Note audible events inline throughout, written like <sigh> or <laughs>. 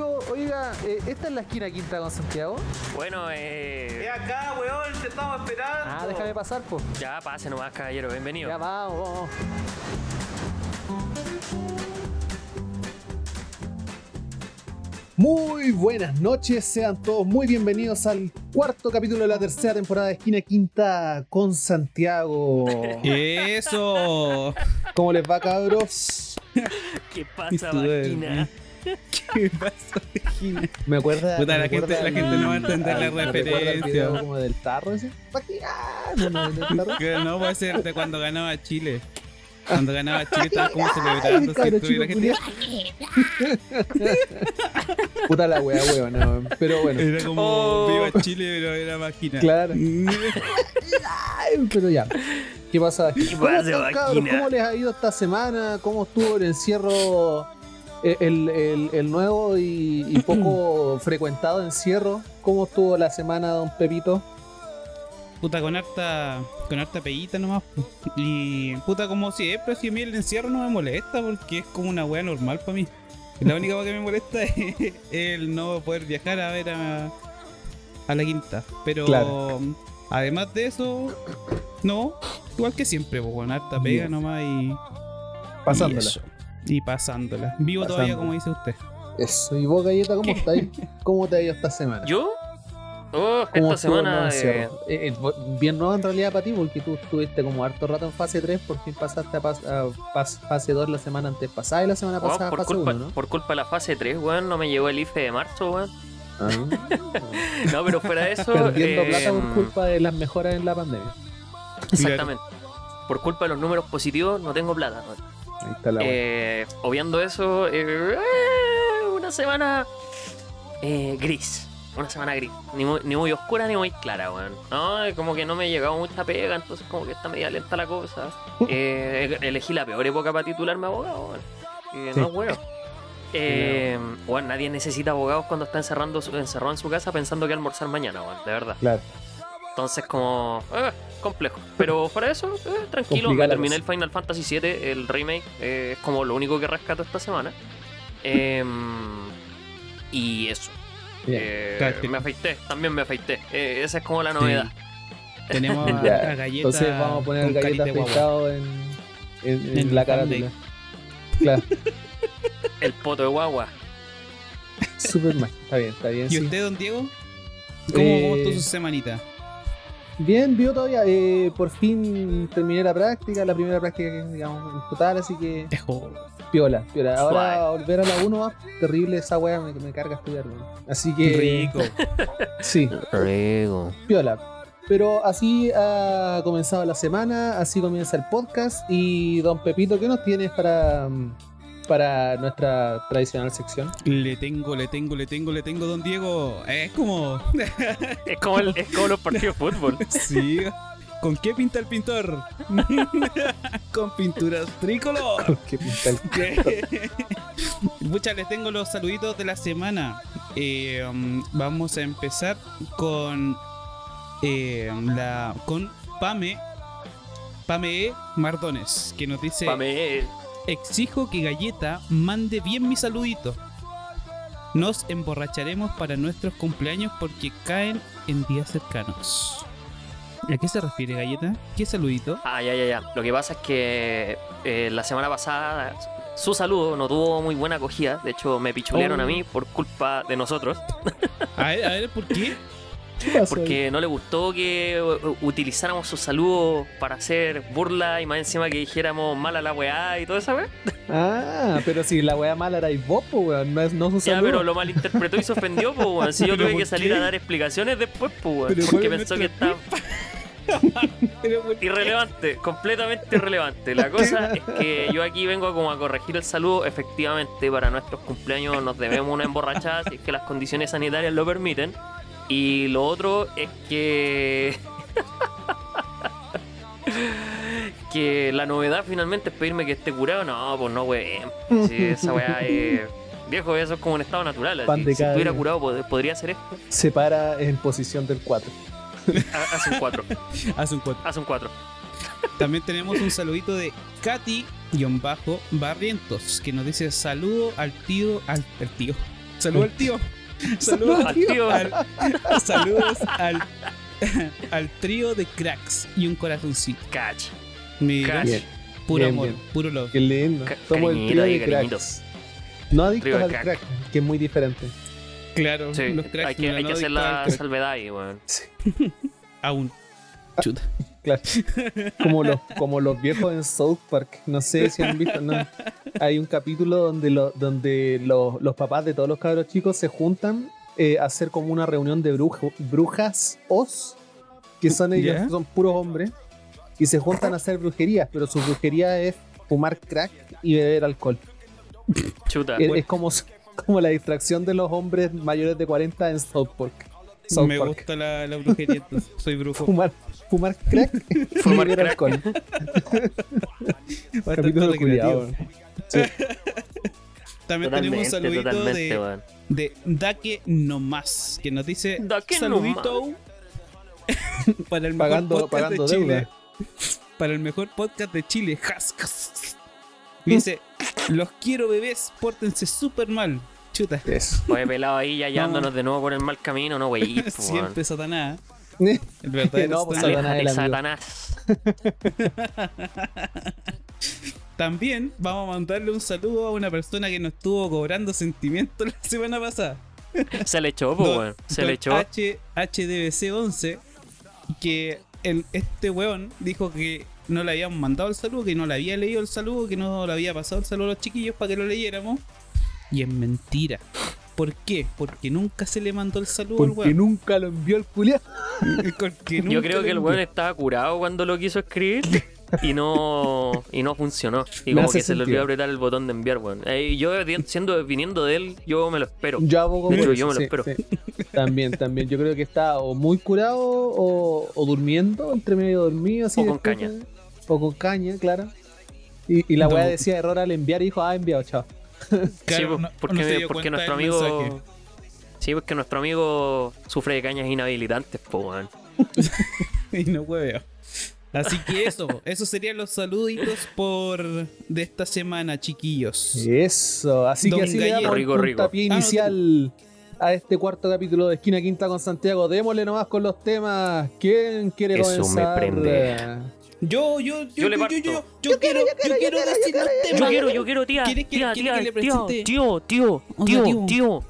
Oiga, eh, ¿esta es la esquina quinta con Santiago? Bueno, eh. Es acá, weón, te estamos esperando. Ah, déjame pasar, pues. Ya pase nomás, caballero, bienvenido. Ya vamos, vamos. Muy buenas noches, sean todos muy bienvenidos al cuarto capítulo de la tercera temporada de Esquina Quinta con Santiago. <laughs> Eso. ¿Cómo les va, cabros? ¿Qué pasa, máquina? ¿Qué pasó, Gina? Me acuerda. Puta, me la gente- la gente no va a entender la al- ¿me recuerda el referencia. como del tarro ese? Máquina, no, no, no puede ser de cuando ganaba Chile. Cuando ganaba Chile estaba como <laughs> celebrando. la chico gente <laughs> Puta la wea, weón. no, Pero bueno. era como Oh. viva Chile, pero era máquina. Claro. <laughs> Pero ya. ¿Qué pasa? ¿Qué ¿Cómo pasa, están? ¿Cómo les ha ido esta semana? ¿Cómo estuvo el encierro? Eh, El, el- el nuevo y, y <clears throat> poco frecuentado encierro. ¿Cómo estuvo la semana, don Pepito? Puta, con harta, con harta peguita nomás. Y puta, como siempre, si a mí el encierro no me molesta porque es como una wea normal para mí. La única wea que me molesta <laughs> es el no poder viajar a ver a, a la quinta. Pero Claro. además de eso, no, igual que siempre, pues, con harta pega nomás y, Pasándola. y, eso. Y pasándola. Vivo todavía, como dice usted. Eso. ¿Y vos, Galleta, cómo <laughs> estáis? ¿Cómo te ha ido esta semana? ¿Yo? Oh, ¿Cómo esta semana. eh? Eh, eh, bien nuevo en realidad para ti, porque tú estuviste como harto rato en fase 3, por fin pasaste a, pas- a pas- fase 2 la semana antes pasada y la semana oh, pasada a por, fase culpa, 1, ¿no? por culpa de la fase 3, weón, no me llegó el IFE de marzo, weón. Ah. <laughs> No, pero fuera de eso. Perdiendo eh, plata por culpa de las mejoras en la pandemia. Exactamente. Por culpa de los números positivos, no tengo plata, weón. Ahí está la. Eh, obviando eso, eh, una semana eh, gris. Una semana gris. Ni muy, ni muy oscura ni muy clara, weón. No, como que no me ha llegado mucha pega, entonces como que está media lenta la cosa. <laughs> Elegí la peor época para titularme abogado, weón. Sí. No, weón. Eh, weón, nadie necesita abogados cuando está encerrando, encerrado en su casa pensando que almorzar mañana, weón, de verdad. Claro. Entonces, como. eh, complejo. Pero fuera de eso, eh, tranquilo. Me terminé el Final Fantasy VII, el remake. eh, es como lo único que rescato esta semana. Em, y eso. Eh, me afeité, también me afeité. Eh, esa es como la novedad. Tenemos <laughs> a, Ya, a Galleta. Entonces vamos a poner con galleta carita de guagua. afeitado en, en, en En la carátula. Claro, <laughs> El poto de guagua. super mal. Está bien, está bien. ¿Y sí. usted, don Diego? ¿Cómo, Eh, cómo estuvo su semanita? Bien, vio todavía. eh, por fin terminé la práctica, la primera práctica que digamos en total, así que Ejo. piola, piola. Ahora Suave. volver a la 1 terrible esa wea me, me carga estudiar, weón. Así que Rico. <laughs> sí, Rigo. piola. Pero así ha comenzado la semana, así comienza el podcast. Y don Pepito, ¿qué nos tienes para, mm, para nuestra tradicional sección? Le tengo, le tengo, le tengo, le tengo, don Diego. Es como. Es como, el- es como los partidos de fútbol. sí. ¿Con qué pinta el pintor? <laughs> Con pinturas tricolor. ¿Qué pinta el Muchas les tengo los saluditos de la semana. Eh, um, vamos a empezar con eh, la con Pame Pame. Mardones, que nos dice Pame, Exijo que Galleta mande bien mi saludito. Nos emborracharemos para nuestros cumpleaños porque caen en días cercanos. ¿A qué se refiere Galleta? ¿Qué saludito? Ah, ya, ya, ya. Lo que pasa es que eh, la semana pasada su saludo no tuvo muy buena acogida. De hecho, me pichulearon Oh. a mí por culpa de nosotros. A ver, a ver, ¿por qué? <laughs> Porque no le gustó que uh, utilizáramos sus saludos para hacer burla y más encima que dijéramos mala la weá y toda esa weá. Ah, pero si la wea mala era vos, pues weón, no es no su <laughs> Ya, saludo. pero lo malinterpretó y se ofendió, pues weón. Si yo <laughs> ¿Pero tuve que salir qué? a dar explicaciones después, pues weón. Pero Porque ¿cuál es pensó que estaba <laughs> irrelevante, completamente irrelevante. La cosa es que yo aquí vengo como a corregir el saludo. Efectivamente, para nuestros cumpleaños nos debemos una emborrachada si es que las condiciones sanitarias lo permiten. Y lo otro es que. <laughs> que la novedad finalmente es pedirme que esté curado. No, pues no, weón. Si esa weá es. <laughs> Viejo, eso es como un estado natural. Así. Si estuviera curado, pod- podría hacer esto. Se para en posición del 4. Ha- <laughs> Hace un 4. Hace un cuatro. Hace un 4. También tenemos un saludito de Katy-Barrientos que nos dice saludo al tío, al, al tío, Saludos al tío. <laughs> Saludos Al tío. al- <laughs> saludos al, <laughs> al trío de cracks y un corazoncito. Catch. Mira. Bien. puro Bien, amor, bien. puro love. Qué lindo. Ca- Somos el trío de cracks. No adictos al crack. crack, que es muy diferente. Claro, Sí, los cracks hay que, mira, hay no que hacer la salvedad ahí, weón. Aún. Chuta. Claro. Como los, como los viejos en South Park. No sé si han visto. No. Hay un capítulo donde, lo- donde los, los papás de todos los cabros chicos se juntan eh, a hacer como una reunión de brujo- brujas os, que son ellos, son puros hombres, y se juntan a hacer brujerías, pero su brujería es fumar crack y beber alcohol. Chuta. Es, es como, como la distracción de los hombres mayores de 40 en South Park. South Me Park. gusta la, la brujería, entonces soy brujo. Fumar, fumar crack <laughs> Fumar beber alcohol. Capítulo culiado. Sí. También tenemos un Totalmente, saludito totalmente, de, de Dake No Más, que nos dice Dake saludito <laughs> para el mejor Pagando, podcast pagando de Chile. deuda. Para el mejor podcast de Chile. Y dice, <laughs> los quiero bebés, pórtense súper mal. Chuta. Eso. Oye, pelado ahí ya hallándonos de nuevo por el mal camino, no, wey. pues. Siempre Satanás. <laughs> El verdadero No, pues, Satanás. Satanás. <laughs> También vamos a mandarle un saludo a una persona que nos estuvo cobrando sentimientos la semana pasada. Se le echó, Don- weón. Se le echó. H, HDBC11 que el, este weón dijo que no le habíamos mandado el saludo, que no le había leído el saludo, que no le había pasado el saludo a los chiquillos para que lo leyéramos. Y es mentira. ¿Por qué? Porque nunca se le mandó el saludo al Porque weón. nunca lo envió el culiao. <laughs> Porque Yo creo que el weón estaba curado cuando lo quiso escribir y no y no funcionó. Y Me como que se le olvidó apretar el botón de enviar, weón. Eh, yo siendo viniendo de él, yo me lo espero. Yo abogo De hecho, yo me lo espero. sí. También, también. Yo creo que está o muy curado o, o durmiendo, entre medio dormido, así. O con caña. de- O con caña, claro. Y, y la No. weá decía error al enviar y dijo, ah, enviado, chao. Claro, sí, no- porque, no porque nuestro amigo. mensaje. Sí, porque nuestro amigo sufre de cañas inhabilitantes, po, weón. <laughs> y no hueveo. Así que eso, esos serían los saluditos por de esta semana, chiquillos. Eso. Así Don que así le Gallego. damos Rico, un rico. puntapié Ah, no, inicial a este cuarto capítulo de Esquina Quinta con Santiago. Démosle nomás con los temas. ¿Quién quiere Eso me comenzar? prende. Yo, yo, yo, Yo le yo, parto. yo, yo, yo quiero, yo quiero decir los Yo temas. quiero, yo quiero, tía. ¿Quiere que- tía, tía, que le tío, tío, tío, tío, tío.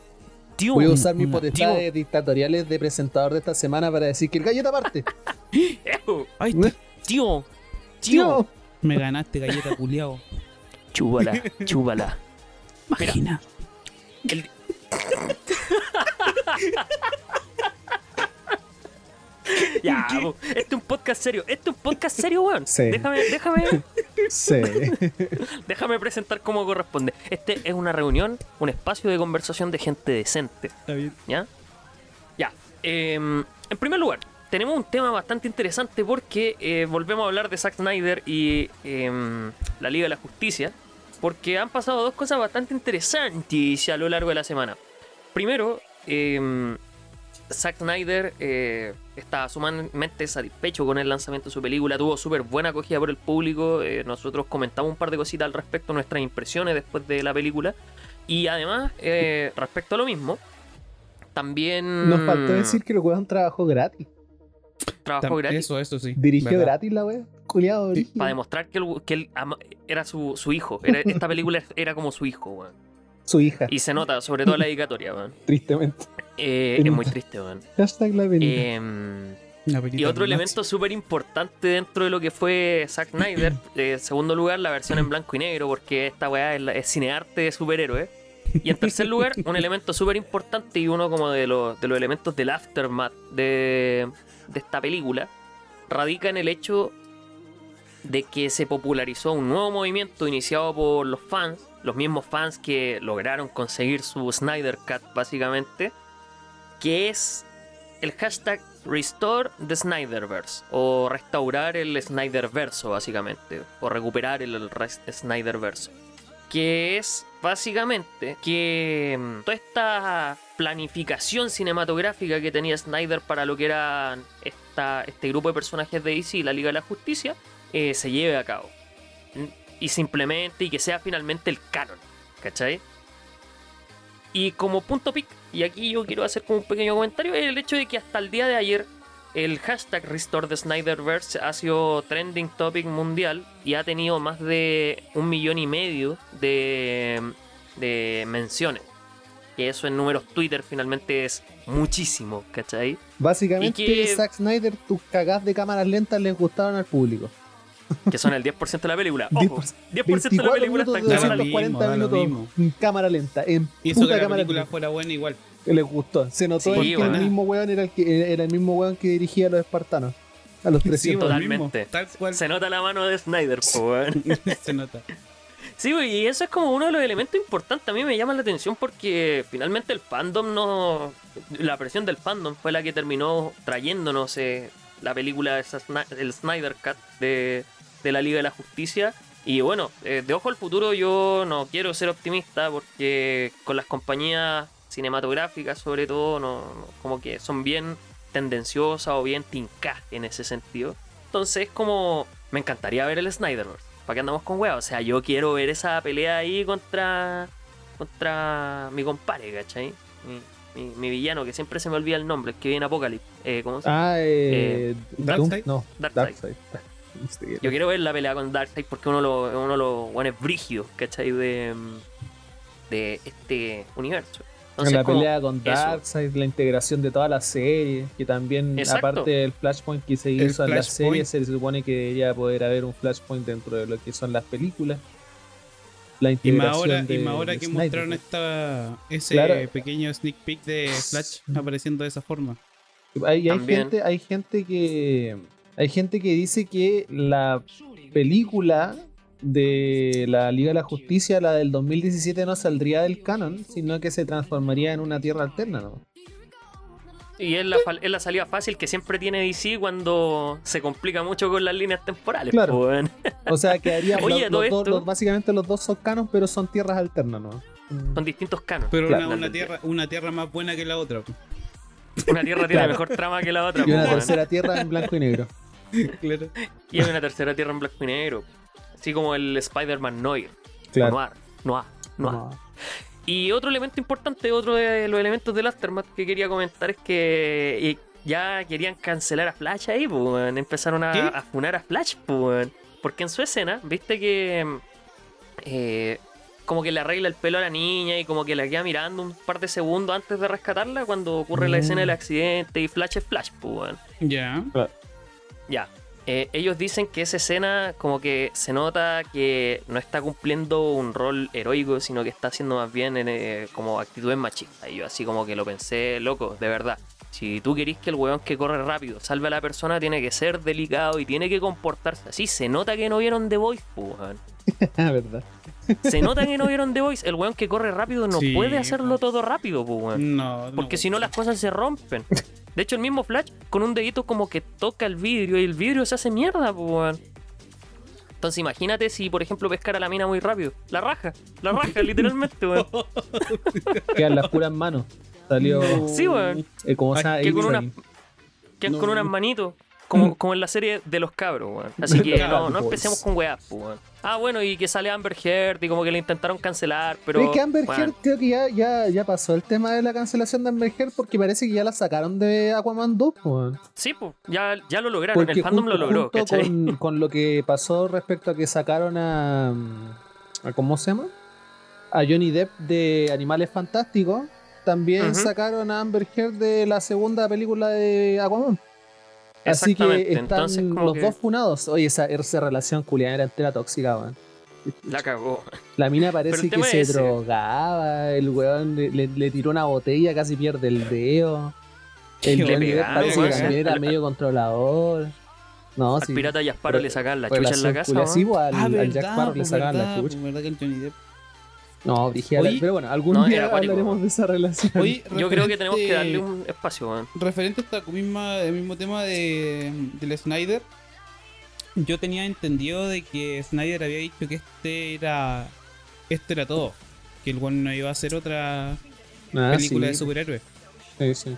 tío. Voy a usar mis Tío. potestades dictatoriales de presentador de esta semana para decir que el galleta parte. <laughs> Ay, Tío, tío. me ganaste, galleta culiao. Chúbala, <laughs> chúbala. Imagina. El- <laughs> <laughs> ya, po, este es un podcast serio. Este es un podcast serio, weón. Sí. Déjame, déjame, Sí. <laughs> déjame presentar cómo corresponde. Este es una reunión, un espacio de conversación de gente decente. Está bien. ¿Ya? Ya. em, en primer lugar, tenemos un tema bastante interesante porque eh, volvemos a hablar de Zack Snyder y em, la Liga de la Justicia. Porque han pasado dos cosas bastante interesantes a lo largo de la semana. Primero, em, Zack Snyder eh, está sumamente satisfecho con el lanzamiento de su película. Tuvo súper buena acogida por el público. eh, nosotros comentamos un par de cositas al respecto, nuestras impresiones después de la película. Y además, eh, respecto a lo mismo, también. Nos faltó decir que el weón trabajó gratis. Trabajó gratis. Eso, eso sí. Dirigió ¿Verdad? gratis la wea. Culiado. Para demostrar que, el- que él ama- era su, su hijo. Era- esta película era como su hijo, weón. Su hija, Y se nota, sobre todo la dedicatoria, weón. <laughs> tristemente. Eh, es muy triste, weón. Hashtag la. Em, Y otro elemento súper importante dentro de lo que fue Zack Snyder, <clears throat> eh, en segundo lugar, la versión en blanco y negro, porque esta weá es, la- es cinearte de superhéroes. Y en tercer lugar, un elemento súper importante y uno como de los, de los elementos del aftermath de, de esta película, radica en el hecho de que se popularizó un nuevo movimiento iniciado por los fans, los mismos fans que lograron conseguir su Snyder Cut básicamente, que es el hashtag Restore the Snyderverse o restaurar el Snyderverso básicamente o recuperar el Snyderverso. Que es básicamente que mm, toda esta planificación cinematográfica que tenía Snyder para lo que era esta, este grupo de personajes de DC, la Liga de la Justicia, eh, se lleve a cabo y se implemente y que sea finalmente el canon, ¿cachai? Y como punto pic, y aquí yo quiero hacer como un pequeño comentario, el hecho de que hasta el día de ayer el hashtag Restore the Snyderverse ha sido trending topic mundial y ha tenido más de un millón y medio de, de menciones. Que eso en números Twitter finalmente es muchísimo, ¿cachai? Básicamente, que- Zack Snyder, tus cagás de cámaras lentas les gustaron al público. Que son el 10% de la película. Ojo, 10% de la 24 película está en cámara lenta. mismo, 240 da lo minutos en cámara lenta. En Hizo puta que la cámara película lenta. fuera buena igual. Que les gustó. Se notó Sí, que el mismo weón era el, que, era el mismo weón que dirigía a los espartanos. A los 300. pues, Totalmente. mismo, tal cual. Se nota la mano de Snyder, po, weón. <laughs> Se nota. Sí, güey, y eso es como uno de los elementos importantes. A mí me llama la atención porque finalmente el fandom no. La presión del fandom fue la que terminó trayéndonos eh, la película, el Snyder Cut de, de la Liga de la Justicia. Y bueno, eh, de ojo al futuro, yo no quiero ser optimista porque con las compañías cinematográficas, sobre todo, no, no- como que son bien tendenciosas o bien tincas en ese sentido. Entonces, como me encantaría ver el Snyderverse. ¿Para qué andamos con weá? O sea, yo quiero ver esa pelea ahí contra contra mi compadre, ¿cachai? Mi, mi- mi villano, que siempre se me olvida el nombre, el que viene Apocalypse. Eh, ¿Cómo se llama? Ah, eh. Darkseid. Doom- No, Darkseid. Darkseid. Yo quiero ver la pelea con Darkseid porque uno, lo, uno de los buenos brígidos, ¿cachai? De, de este universo. Entonces, la pelea con. Darkseid, la integración de toda la serie, que también, Exacto. aparte del Flashpoint que se El hizo en la serie, se supone que debería poder haber un Flashpoint dentro de lo que son las películas. La Y integración más ahora, de, y más ahora que Snyder, mostraron esta, ese Claro. pequeño sneak peek de Flash apareciendo de esa forma. Hay, gente, hay gente que hay gente que dice que la película de la Liga de la Justicia, la del 2017, no saldría del canon, sino que se transformaría en una tierra alterna, ¿no? Y es la, es la salida fácil que siempre tiene DC cuando se complica mucho con las líneas temporales. Claro. weón. O sea, quedaría <laughs> Oye, los- todo los esto- los- básicamente los dos son canon, pero son tierras alternas, ¿no? Son distintos canos. Pero Claro. una, una tierra, una tierra más buena que la otra. Una tierra tiene Claro. mejor trama que la otra. Y una tercera tierra en blanco y negro. <laughs> claro. Y hay una tercera tierra en blanco y negro. Así como el Spider-Man Noir. Claro. Noir. Noir. Noir. No. Y otro elemento importante, otro de los elementos del Aftermath que quería comentar es que eh, ya querían cancelar a Flash ahí, pues, empezaron a, a funar a Flash, pues, porque en su escena, viste que eh, como que le arregla el pelo a la niña y como que la queda mirando un par de segundos antes de rescatarla cuando ocurre la Mm. escena del accidente y Flash es Flash, pues. Ya. Ya. Eh, ellos dicen que esa escena como que se nota que no está cumpliendo un rol heroico, sino que está haciendo más bien en, eh, como actitudes machistas. Y yo así como que lo pensé, loco, de verdad. Si tú querís que el weón que corre rápido salve a la persona, tiene que ser delicado y tiene que comportarse así. Se nota que no vieron The Voice, pues, weón. <laughs> Ah, verdad. Se nota que no vieron The Voice. El weón que corre rápido no Sí, puede hacerlo todo rápido, pues, weón. No, no. Porque si no las cosas se rompen. De hecho, el mismo Flash con un dedito como que toca el vidrio y el vidrio se hace mierda, pues, weón. Entonces imagínate si, por ejemplo, pescara la mina muy rápido. La raja, la raja, literalmente, weón. <laughs> Quedan las puras manos. Salió. Sí, weón. eh, como? Que con una- X-Men. Quedan No. con unas manitos, como, <laughs> como en la serie de los cabros, weón. Así <laughs> que no, no pues. empecemos con weas, pues, weón. Ah, bueno, y que sale Amber Heard y como que le intentaron cancelar, pero... Es que Amber Heard creo que ya, ya, ya pasó el tema de la cancelación de Amber Heard porque parece que ya la sacaron de Aquaman 2, weón. Sí, pues, ya, ya lo lograron, Porque el fandom junto, lo logró, con, con lo que pasó respecto a que sacaron a, a ¿cómo se llama? A Johnny Depp de Animales Fantásticos, también sacaron a Amber Heard de la segunda película de Aquaman. Así que están entonces como los que dos funados. Oye, esa, esa relación culiada era entera tóxica, weón. la cagó. La mina parece que se ese. drogaba, el weón le, le- le tiró una botella, casi pierde el dedo. El Le Johnny Depp pegaba, parece que weón. también era medio controlador. No, Al sí. pirata Jasparo Pero- le sacaban la chucha en la casa, culia- weón. sí, pues, al, Ah, al verdad, Jack Sparrow le pues, sacaban la pues, chucha. verdad que el Johnny Depp. No, brígida, Oye, pero bueno, algún no, día hablaremos de esa relación. Oye, Yo creo que tenemos que darle un espacio, weón. Referente a esta misma, el mismo tema de, del Snyder, yo tenía entendido de que Snyder había dicho que este era este era todo, que el one no iba a hacer otra Ah, película sí, de superhéroes. sí, sí.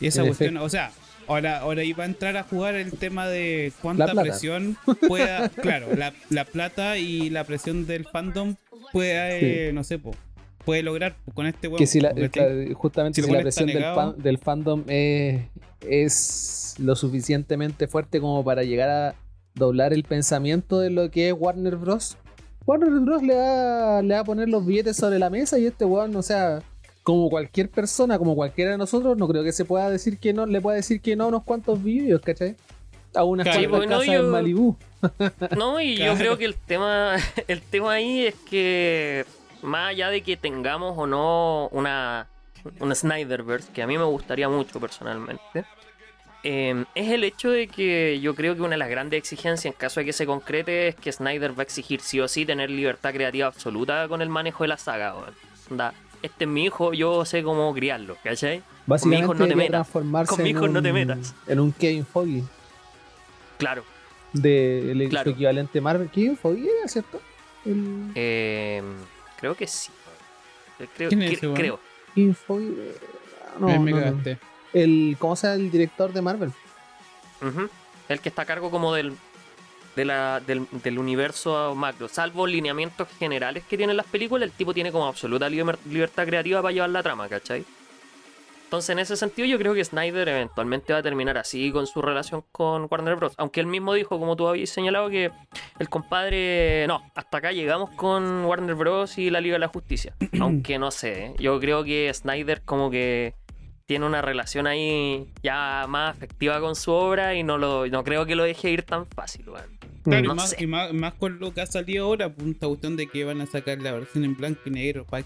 Y esa En cuestión, o sea, ahora, ahora iba a entrar a jugar el tema de cuánta presión pueda, <laughs> claro, la, la plata y la presión del fandom pueda, eh, no sé, po, puede lograr con este weón. Que si la, justamente Si la presión del, negado. fan- del fandom es, es lo suficientemente fuerte como para llegar a doblar el pensamiento de lo que es Warner Bros. Warner Bros. le va, le va a poner los billetes sobre la mesa y este weón, o sea, como cualquier persona, como cualquiera de nosotros, no creo que se pueda decir que no, le pueda decir que no a unos cuantos vídeos, ¿cachai? A unas Claro, cuantas bueno, casas yo- en Malibú. <laughs> No, y Claro. yo creo que el tema, <laughs> el tema ahí es que más allá de que tengamos o no una, una Snyderverse, que a mí me gustaría mucho personalmente, eh, es el hecho de que yo creo que una de las grandes exigencias en caso de que se concrete es que Snyder va a exigir sí o sí tener libertad creativa absoluta con el manejo de la saga. weón. Este es mi hijo, yo sé cómo criarlo, ¿cachai? Básicamente hijos no te metas. Con mi en hijos no te metas. En un Kevin Foggy. Claro. De el Claro. su equivalente Marvel. Kevin Foggy era, ¿cierto? El... Eh, creo que sí. Creo, ¿Quién es ese creo. Kevin Foggy. eh, No, me, me no, no. cagaste. El, ¿Cómo se llama el director de Marvel? El que está a cargo como del, de la, del, universo macro. Salvo lineamientos generales que tienen las películas, el tipo tiene como absoluta liber- libertad creativa para llevar la trama, ¿cachai? Entonces, en ese sentido, yo creo que Snyder eventualmente va a terminar así con su relación con Warner Bros. Aunque él mismo dijo, como tú habías señalado, que el compadre. No, hasta acá llegamos con Warner Bros. y la Liga de la Justicia. <clears throat> Aunque no sé, ¿eh? yo creo que Snyder, como que tiene una relación ahí ya más afectiva con su obra y no lo no creo que lo deje ir tan fácil, weón. Claro, No y, más, y más, más con lo que ha salido ahora, pues, esta cuestión de que van a sacar la versión en blanco y negro para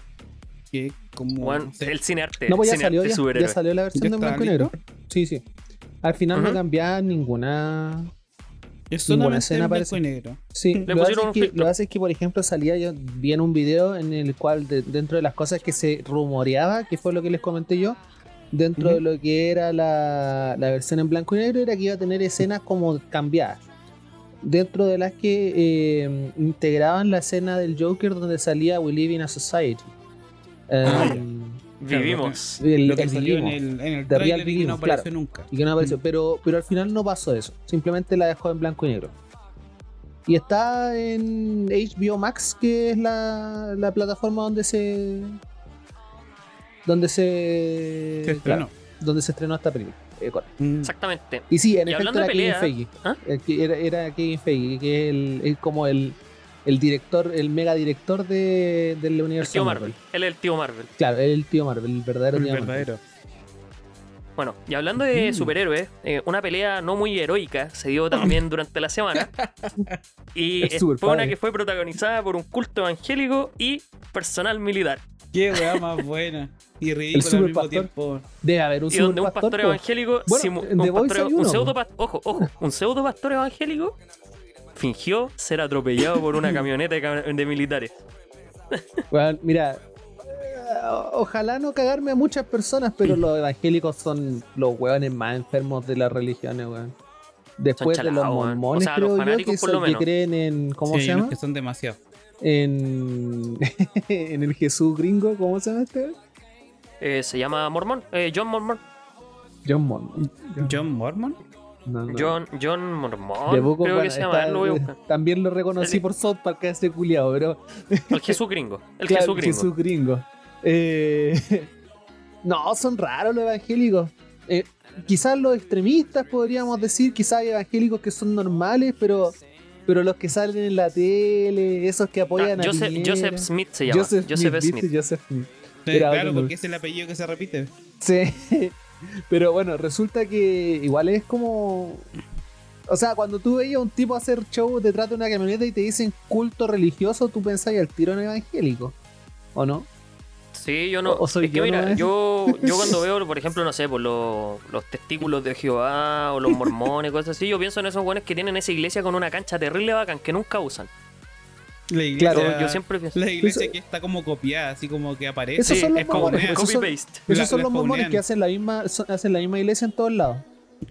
que como Weón, no sé, el cine arte, No, pues ya salió, arte ya, superhéroe. ya salió la versión está blanco y negro. Sí, sí. Al final no Ujú. cambiaba ninguna. es ninguna solamente escena en blanco y negro. Sí, Le lo que, pasa pusieron es un que, lo pasa es que, por ejemplo, salía yo vi en un video en el cual, de- dentro de las cosas que se rumoreaba, que fue lo que les comenté yo, dentro de lo que era la, la versión en blanco y negro, era que iba a tener escenas como cambiadas. Dentro de las que eh, integraban la escena del Joker donde salía We Live in a Society. Ah, Um, Vivimos. el- lo que el salió en Vivimos. el, en el trailer y que no Vivimos, apareció claro. nunca. y que no apareció. Mm. Pero, pero al final no pasó eso. Simplemente la dejó en blanco y negro. Y está en HBO Max, que es la, la plataforma donde se. Donde se. Se estrenó. claro, donde se estrenó esta película. Eh. Mm. Exactamente. Y sí, en Y efecto era de Kevin pelea, Feige. ¿ah? El que Era, era Kevin Feige, que es, el, es como el, el director, el mega director de, del El universo tío Marvel. Marvel. Él es el tío Marvel. Claro, es el tío Marvel, el verdadero El tío Marvel. verdadero. Bueno, y hablando de Mm. superhéroes, eh, una pelea no muy heroica se dio también <laughs> durante la semana. Y Es eh, fue una que fue protagonizada por un culto evangélico y personal militar. Qué weá más buena. Y ridícula al mismo pastor. tiempo. Debe haber un y donde un pastor evangélico, Bueno, un, pastor- un pseudo ojo, ojo, un pseudo pastor evangélico fingió ser atropellado por una <laughs> camioneta de, cam- de militares. Bueno, mira, ojalá no cagarme a muchas personas, pero los evangélicos son los hueones más enfermos de las religiones, weón. Después de los mormones, O sea, los creo yo, fanáticos que, por lo son- que menos. creen en. ¿Cómo Sí, se llama? que son demasiado. En, <laughs> en el Jesús gringo, ¿cómo se llama este? Eh, se llama Mormón, eh, John Mormón. John Mormon. John Mormon. No, no. John, John Mormón, De poco, creo bueno, que se llama, está- lo. También lo reconocí El- por South Park, ese culiado, pero. El Jesús gringo. El Claro, Jesús gringo. Jesús gringo. Eh, <laughs> no, son raros los evangélicos. Eh, quizás los extremistas podríamos decir, quizás hay evangélicos que son normales, pero, pero los que salen en la tele, esos que Ah, apoyan a Joseph, Piñera. Joseph Smith se llama. Joseph, Joseph, Smith, Smith. Joseph Smith. Sí, claro, otro. porque es el apellido que se repite. Sí. <laughs> Pero bueno, resulta que igual es como. O sea, cuando tú veías a un tipo hacer show detrás de una camioneta y te dicen culto religioso, tú pensás al tiro en evangélico. ¿O no? Sí, yo no. O- o soy es que yo mira, nomás. yo, <laughs> yo cuando veo, por ejemplo, no sé, por los, los testículos de Jehová o los mormones, cosas así, yo pienso en esos buenos que tienen esa iglesia con una cancha terrible bacán que nunca usan. La iglesia, Claro, Yo, siempre pienso. la iglesia Eso- que está como copiada, así como que aparece. Esos son los es como mormones, un esos son- copy-paste. Esos son la los mormones que hacen la misma son- hacen la misma iglesia en todos lados.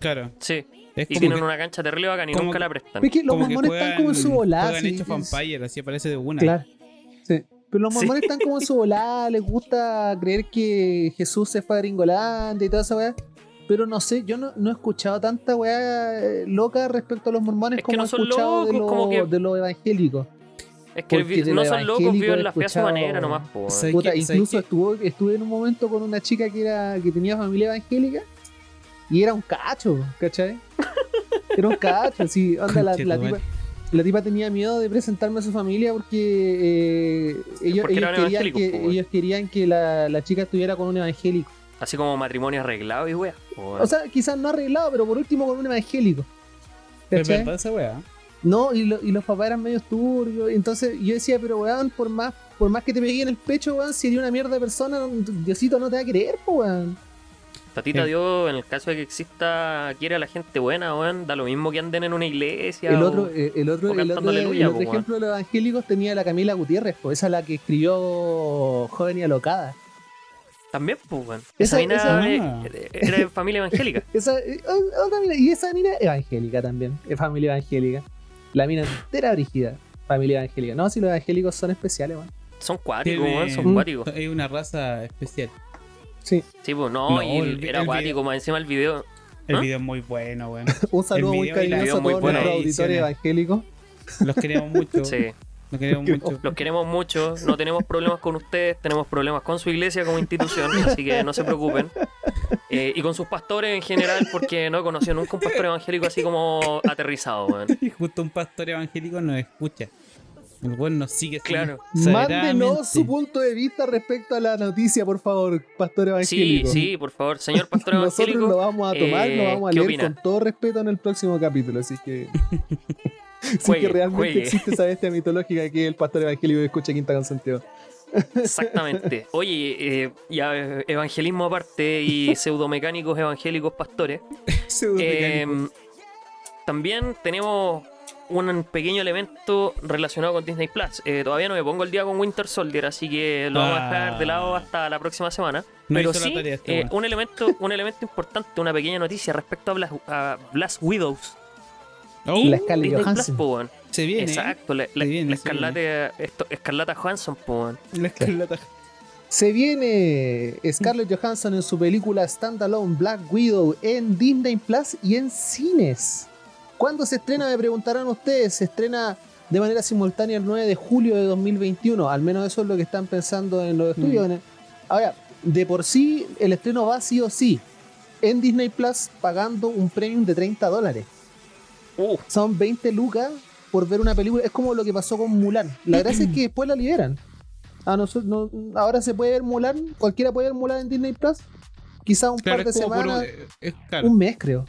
Claro. Sí. Es Y como tienen que, una cancha terrible bacán y como nunca que- la prestan. Es que los como que mormones están como en su volada. Juegan sí, hecho vampire, así aparece de una. Claro. Sí. Pero los Sí. mormones están como en su volada, <laughs> les gusta creer que Jesús se fue a Gringolandia y toda esa weá. Pero no sé, yo no, no he escuchado tanta weá eh, loca respecto a los mormones Es como no he escuchado de, los- como que- de los evangélicos. Es que no son locos, viven la fe a su manera nomás, po. Sí. Puta, incluso estuvo, estuve en un momento con una chica que era que tenía familia evangélica y era un cacho, ¿cachai? <laughs> Era un cacho, sí. Onda, la, la tipa. La tipa tenía miedo de presentarme a su familia porque eh, ellos, Porque ellos querían que, po, weón. ellos querían que la, la chica estuviera con un evangélico. Así como matrimonio arreglado y wea. O sea, quizás no arreglado, pero por último con un evangélico. Es verdad esa weá. No, y, lo- y los papás eran medio turbios. Entonces yo decía, pero weón, por más, por más que te pegué en el pecho, weón, si eres una mierda de persona, Diosito no te va a querer, po, weón. Tatita Sí. Dios, en el caso de que exista, quiere a la gente buena, weón, da lo mismo que anden en una iglesia. El o- otro, eh, el otro, o el otro, el aleluya, otro po, ejemplo de los evangélicos tenía la Camila Gutiérrez, pues esa es la que escribió Joven y Alocada. También, pues, weón. Esa- Esa, mina esa- eh, era de familia evangélica. <laughs> Esa, eh, oh, otra mina- y esa mina evangélica también, es familia evangélica. La mina entera brígida, familia evangélica. No, si los evangélicos son especiales, weón. Son cuáticos, weón, son cuáticos. Es una raza especial. Sí. Sí, pues no, No, y el- era más encima el video. El ¿Ah? video es muy bueno, weón. <laughs> Un saludo muy cariñoso a todos bueno. nuestros auditores evangélicos. Los queremos mucho. Sí, Los queremos mucho. los queremos mucho, no tenemos problemas con ustedes, tenemos problemas con su iglesia como institución, así que no se preocupen. Eh, y con sus pastores en general, porque no he conocido nunca un pastor evangélico así como aterrizado, weón. <laughs> Y justo un pastor evangélico nos escucha. El weón nos sigue Claro. Mándenos su punto de vista respecto a la noticia, por favor, pastor Sí, evangélico. sí, por favor, señor pastor <laughs> Nosotros evangélico. lo vamos a tomar, eh, lo vamos a ¿qué leer opina? con todo respeto en el próximo capítulo, así que... <laughs> sí Juegue, que realmente juegue. existe esa bestia mitológica que el pastor evangélico escucha Quinta con Santiago. Exactamente. <laughs> Oye, eh, ya evangelismo aparte y pseudomecánicos evangélicos pastores. Eh, también tenemos un pequeño elemento relacionado con Disney Plus. Eh, todavía no me pongo el día con Winter Soldier, así que lo vamos a dejar de lado hasta la próxima semana. No Pero sí, tarea este eh, un elemento, un elemento importante, una pequeña noticia respecto a Black, a Black Widows. Oh, La Scarlett Disney Plus, Johansson. po, weón. se viene. Exacto, la, la- viene, la se viene. Escarlata, esto- Escarlata Johansson, po, weón. La escarlata. Se viene Scarlett Johansson en su película Standalone Black Widow en Disney Plus y en cines. ¿Cuándo se estrena? Me preguntarán ustedes. Se estrena de manera simultánea el 9 de julio de 2021. Al menos eso es lo que están pensando en los estudios. En el- Ahora, de por sí, el estreno va sí o sí en Disney Plus pagando un premium de 30 dólares. Uh, Son 20 lucas por ver una película. Es como lo que pasó con Mulan. La <clears throat> gracia es que después la liberan. A nosotros, no- ahora se puede ver Mulan. Cualquiera puede ver Mulan en Disney Plus. Quizás un Claro, par de un- semanas. es claro. Un mes, creo.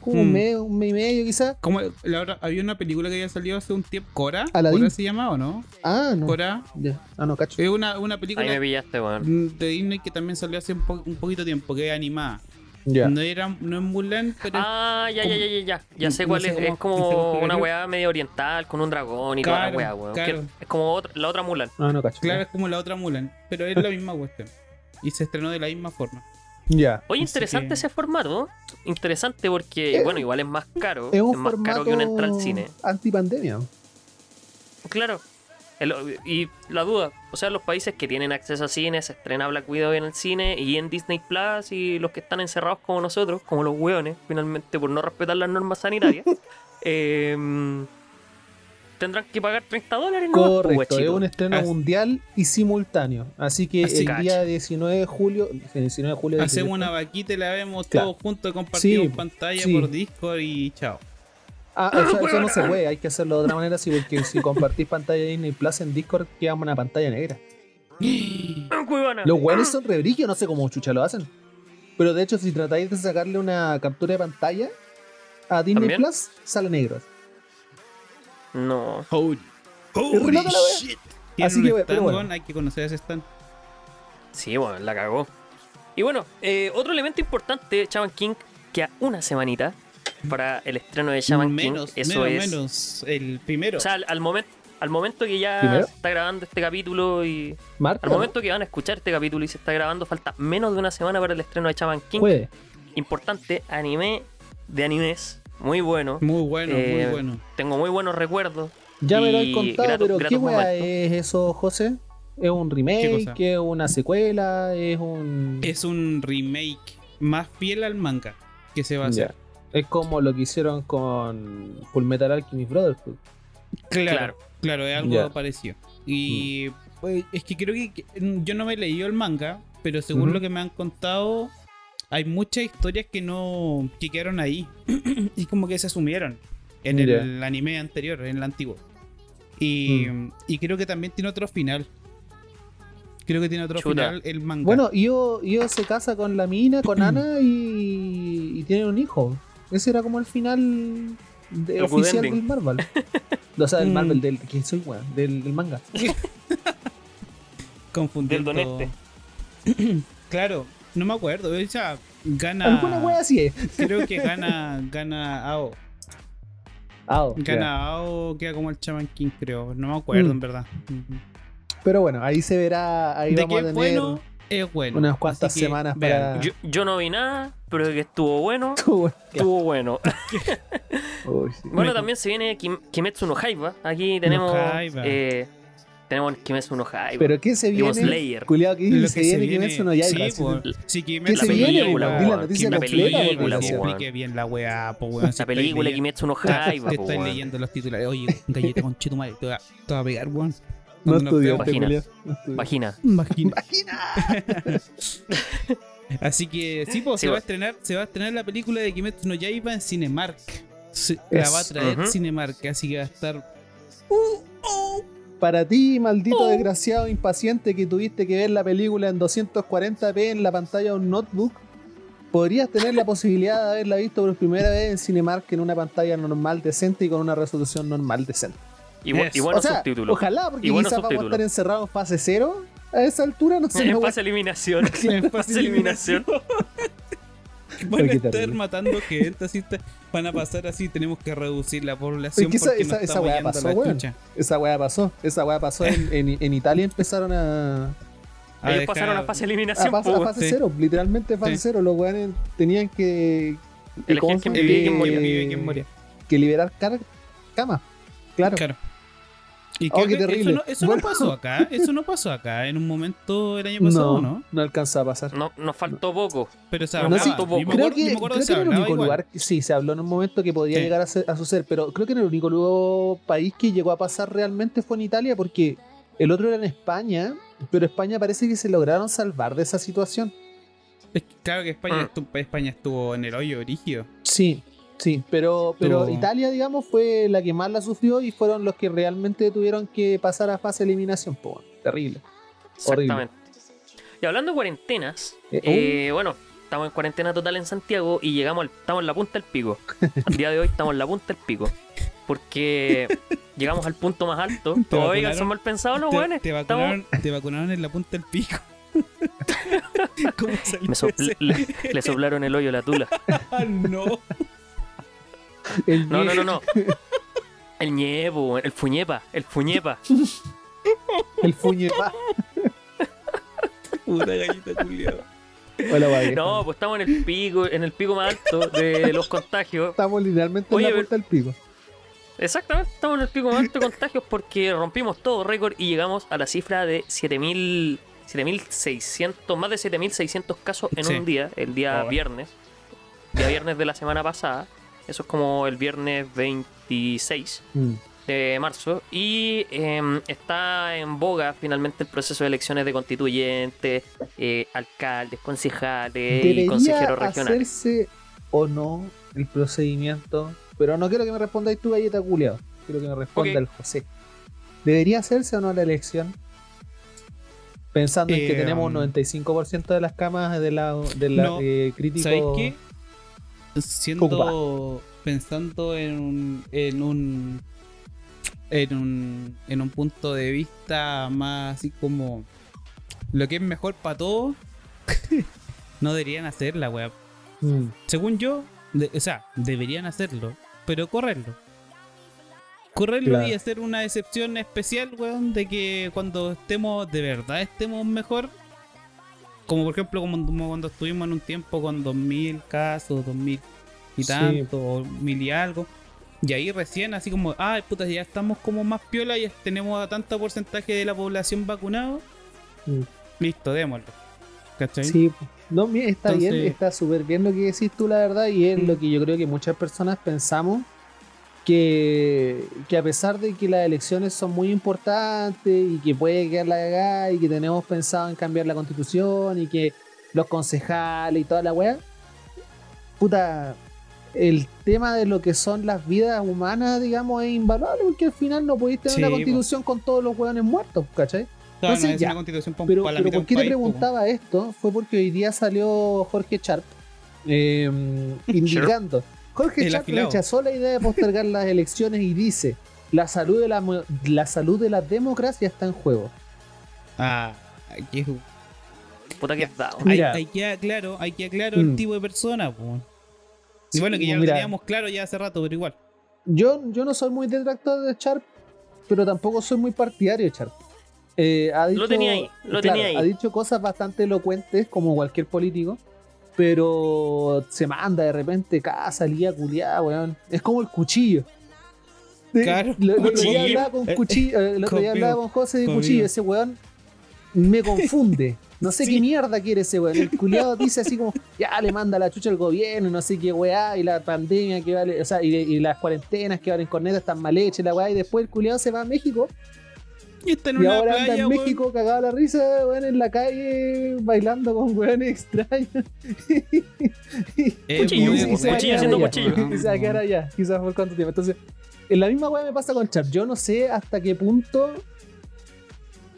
Como un Hmm. mes, un mes y medio, quizás. Como la otra- había una película que había salido hace un tiempo, Cora. Aladdin. Cora se llama o no? Ah, no. Cora. Ya. Ah, no, cacho. Es una, una ahí película me pillaste, weón. de Disney que también salió hace un, po- un poquito tiempo, que es animada. Ya. No era no es Mulan, pero es- Ah, ya, ya, ya, ya, ya. Ya sé No cuál sé es. cómo- es como una weá medio oriental con un dragón y toda la Claro, weá, weón. Claro. Es como otra- la otra Mulan. Ah, no, cacho. claro, es como la otra Mulan, pero es la misma cuestión. Y se estrenó de la misma forma. Ya. Oye, Así interesante que- ese formato. Interesante porque, Eh, bueno, igual es más caro. Es un más formato caro que una entrada al cine. antipandemia. Claro. El- y la duda, o sea, los países que tienen acceso a cine, se estrena Black Widow en el cine y en Disney Plus y los que están encerrados como nosotros, como los hueones, finalmente por no respetar las normas sanitarias, <laughs> em, tendrán que pagar 30 dólares. nomás, pues, Correcto, es un estreno mundial y simultáneo. Así que Así el día 19 de julio. el 19 de julio de Hacemos 18, una vaquita y la vemos Claro. todos juntos, compartimos Sí, pantalla sí. por Discord y chao. Ah, eso, eso no se <laughs> puede, hay que hacerlo de otra manera, sí, porque si compartís pantalla de Disney Plus en Discord, queda una pantalla negra. Ah. Los buenos son rebrillos, no sé cómo chucha lo hacen. Pero de hecho, si tratáis de sacarle una captura de pantalla a Disney ¿También? Plus, sale negro. No. Holy, Holy wea. shit. Así que, pero stand, bueno. weón, hay que conocer ese stand. Sí, bueno, la cagó. Y bueno, eh, otro elemento importante, Shaman King, que a una semanita para el estreno de Shaman menos, King, eso menos, es. menos. El primero. O sea, al, al momento. Al momento que ya ¿Primero? se está grabando este capítulo y. Marta, Al momento que van a escuchar este capítulo y se está grabando, falta menos de una semana para el estreno de Shaman King. puede. Importante, anime de animes. Muy bueno. muy bueno, eh, muy bueno. Tengo muy buenos recuerdos. Ya me lo he contado, grato- pero ¿qué es eso, José? ¿Es un ¿Qué remake? cosa? ¿Es una secuela? ¿Es un.? Es un remake más fiel al manga que se va a hacer. Es como lo que hicieron con Full Metal Alchemist Brotherhood. Claro. Claro. Claro, es algo. Mm. parecido. Y pues, es que creo que, yo no me he leído el manga, pero según lo que me han contado, hay muchas historias que no que quedaron ahí <clears throat> y como que se asumieron en el anime anterior, en el antiguo. Y, Mm. y creo que también tiene otro final. Creo que tiene otro Chuta. final el manga. Bueno, Io, Io se casa con la mina, con <clears throat> Ana y, y tienen un hijo. Ese era como el final de- El good oficial del Marvel. O sea, del Mm. Marvel, del ¿quién soy, weón? Del, del manga. <laughs> confundiendo. del Donete. <clears throat> claro, no me acuerdo. O sea, gana. Alguna wea así es. Creo que <laughs> gana gana Ao. Ya. Gana Ao, queda como el Chaman King, creo. No me acuerdo, Mm. en verdad. Pero bueno, ahí se verá, ahí de vamos que a es tener bueno, es bueno. unas cuantas que semanas vean. para... Yo, yo no vi nada, pero de que estuvo bueno, Uy, <laughs> estuvo bueno. <laughs> uy, sí. Bueno, Me- también se viene Kim- Kimetsu no Haiba. Aquí tenemos. Haiba. eh, tenemos Kimetsu no Haiba. Pero ¿qué se viene? Slayer. Culeado que dice, Lo se viene Kimetsu no Yaiba. Sí. Sí, ¿Qué se La viene? película, weón? Di la noticia La completa, que explique bien la weá, po, weón. Si La película Kimetsu no Te po, estáis weón. leyendo los titulares. Oye, galleta con te va te va a pegar, weón. No estudió. Vagina. Vagina. Imagina. Imagina. <laughs> Así que sí, pues Sí, se va a po. estrenar, se va a estrenar la película de Kimetsu no Yaiba en Cinemark. Se- la va a traer. Cinemark, así que va a estar Para ti, maldito desgraciado impaciente que tuviste que ver la película en 240p en la pantalla de un notebook, podrías tener la posibilidad de haberla visto por primera vez en Cinemark en una pantalla normal decente y con una resolución normal decente. Y, bu- Yes. y buenos o sea, subtítulos. ojalá, porque quizás vamos a estar encerrados en fase cero a esa altura, no sé. <laughs> <laughs> En fase eliminación. en fase eliminación. <laughs> Van a estar terrible. matando gente, así está- van a pasar así, tenemos que reducir la población Es que esa- porque esa- nos esa estamos weá pasó, la weón. Esa weá pasó, esa weá pasó en, en- en Italia empezaron a, A Ellos dejar- pasaron a fase eliminación. a fase sí. cero, literalmente fase Sí. cero, los weones tenían que moría. que liberar camas. Claro. Claro. Y Oh, creo qué que terrible. Eso, no, eso Bueno. no pasó acá, eso no pasó acá en un momento el año pasado, No, ¿no? no, alcanza a pasar. No, nos faltó poco. Pero se No, hablaba. sí, Yo me creo acuerdo, que, me acuerdo creo que era el hablaba único igual. lugar, sí, se habló en un momento que podía Sí. llegar a, ser- a suceder, pero creo que el único lugar, país que llegó a pasar realmente fue en Italia, porque el otro era en España, pero España parece que se lograron salvar de esa situación. Es que claro que España, Ah. estuvo, España estuvo en el hoyo rígido. Sí, sí, pero, pero Italia, digamos, fue la que más la sufrió y fueron los que realmente tuvieron que pasar a fase de eliminación. po, bueno, terrible. Horrible. Exactamente. Y hablando de cuarentenas, Eh, eh, bueno, estamos en cuarentena total en Santiago y llegamos al, estamos en la punta del pico. Al día de hoy estamos en la punta del pico. Porque <laughs> llegamos al punto más alto. Te Oigan, son mal pensados los te, weones. te Estamos- vacunaron, te vacunaron en la punta del pico. <laughs> <laughs> ¿Cómo salió Me sopl- ese? le, le soplaron el hoyo a la tula. Ah, no. El No, no, no, no. El ñepo, el fuñepa, el fuñepa. El fuñepa. Puta gallita culiada. Hola. No, pues estamos en el pico, en el pico más alto de los contagios. Estamos literalmente Oye, en la puerta del pico. Exactamente, estamos en el pico más alto de contagios porque rompimos todo récord y llegamos a la cifra de 7000 7600, más de 7600 casos en Sí. un día, el día Oh. viernes. Día viernes de la semana pasada. Eso es como el viernes 26 Mm. de marzo. Y em, está en boga finalmente el proceso de elecciones de constituyentes, eh, alcaldes, concejales y ¿Debería consejeros regionales. hacerse o no el procedimiento? Pero no quiero que me respondáis tú, galleta culiao. Quiero que me responda el José. ¿Debería hacerse o no la elección? Pensando en que Eh, tenemos un um, 95% de las camas de la, de la No, eh, crítico. ¿Sabéis qué? Siendo. Ocupa. Pensando en un. En un. En un. En un punto de vista más así como. Lo que es mejor para todos. <laughs> no deberían hacerla, weá. Mm. Según yo. de- o sea, deberían hacerlo. Pero correrlo. Correrlo Claro. y hacer una excepción especial, weón, de que cuando estemos, de verdad estemos mejor. Como por ejemplo, como, como cuando estuvimos en un tiempo con 2000 casos, 2000 y Sí. tanto, o 1000 y algo. Y ahí recién, así como, ay, puta, ya estamos como más piola, ya tenemos a tanto porcentaje de la población vacunado. Mm. Listo, démoslo. ¿Cachai? Sí, no, está bien, Entonces- está súper bien lo que decís tú, la verdad, y es Mm. lo que yo creo que muchas personas pensamos que, que a pesar de que las elecciones son muy importantes y que puede quedar la cagada y que tenemos pensado en cambiar la constitución y que los concejales y toda la weá, puta, el tema de lo que son las vidas humanas, digamos, es invaluable porque al final no podéis tener Sí, una constitución con todos los weones muertos, ¿cachai? Claro, Entonces, no es ya, una constitución pa- Pero, pa pero ¿por qué te país, preguntaba esto? Fue porque hoy día salió Jorge Sharp <laughs> eh, indicando. Jorge afilado. rechazó la idea de postergar las elecciones y dice: la salud de la, la salud de la democracia está en juego. Ah, aquí es- Puta que dado. Hay, Mira. hay que claro, hay que claro Mm. el tipo de persona, po. Y bueno, que ya lo teníamos claro ya hace rato, pero igual. Yo, yo no soy muy detractor de Sharp, pero tampoco soy muy partidario de Sharp. Eh, ha dicho, tenía ahí, lo claro, tenía ahí. Ha dicho cosas bastante elocuentes, como cualquier político, pero se manda de repente cada salida culiada, weón. Es como el cuchillo. Claro, lo- el otro día hablaba con cuchillo, eh, el otro día Conmigo, hablaba con José de conmigo. cuchillo, ese weón me confunde. No sé Sí. qué mierda quiere ese weón. El culiado dice así como, ya le manda la chucha al gobierno, no sé qué weá, y la pandemia que vale, o sea, y, y las cuarentenas que valen con neta están mal hechas, la weá, y después el culiado se va a México Y está en y una ahora playa, anda en weón. México cagado a la risa, weón, en la calle, bailando con weones extraños. Eh, Cuchillo, Y se va a cuchillo. Y se va a quedar allá, quizás por cuánto tiempo. Entonces, en la misma weá me pasa con Char. Yo no sé hasta qué punto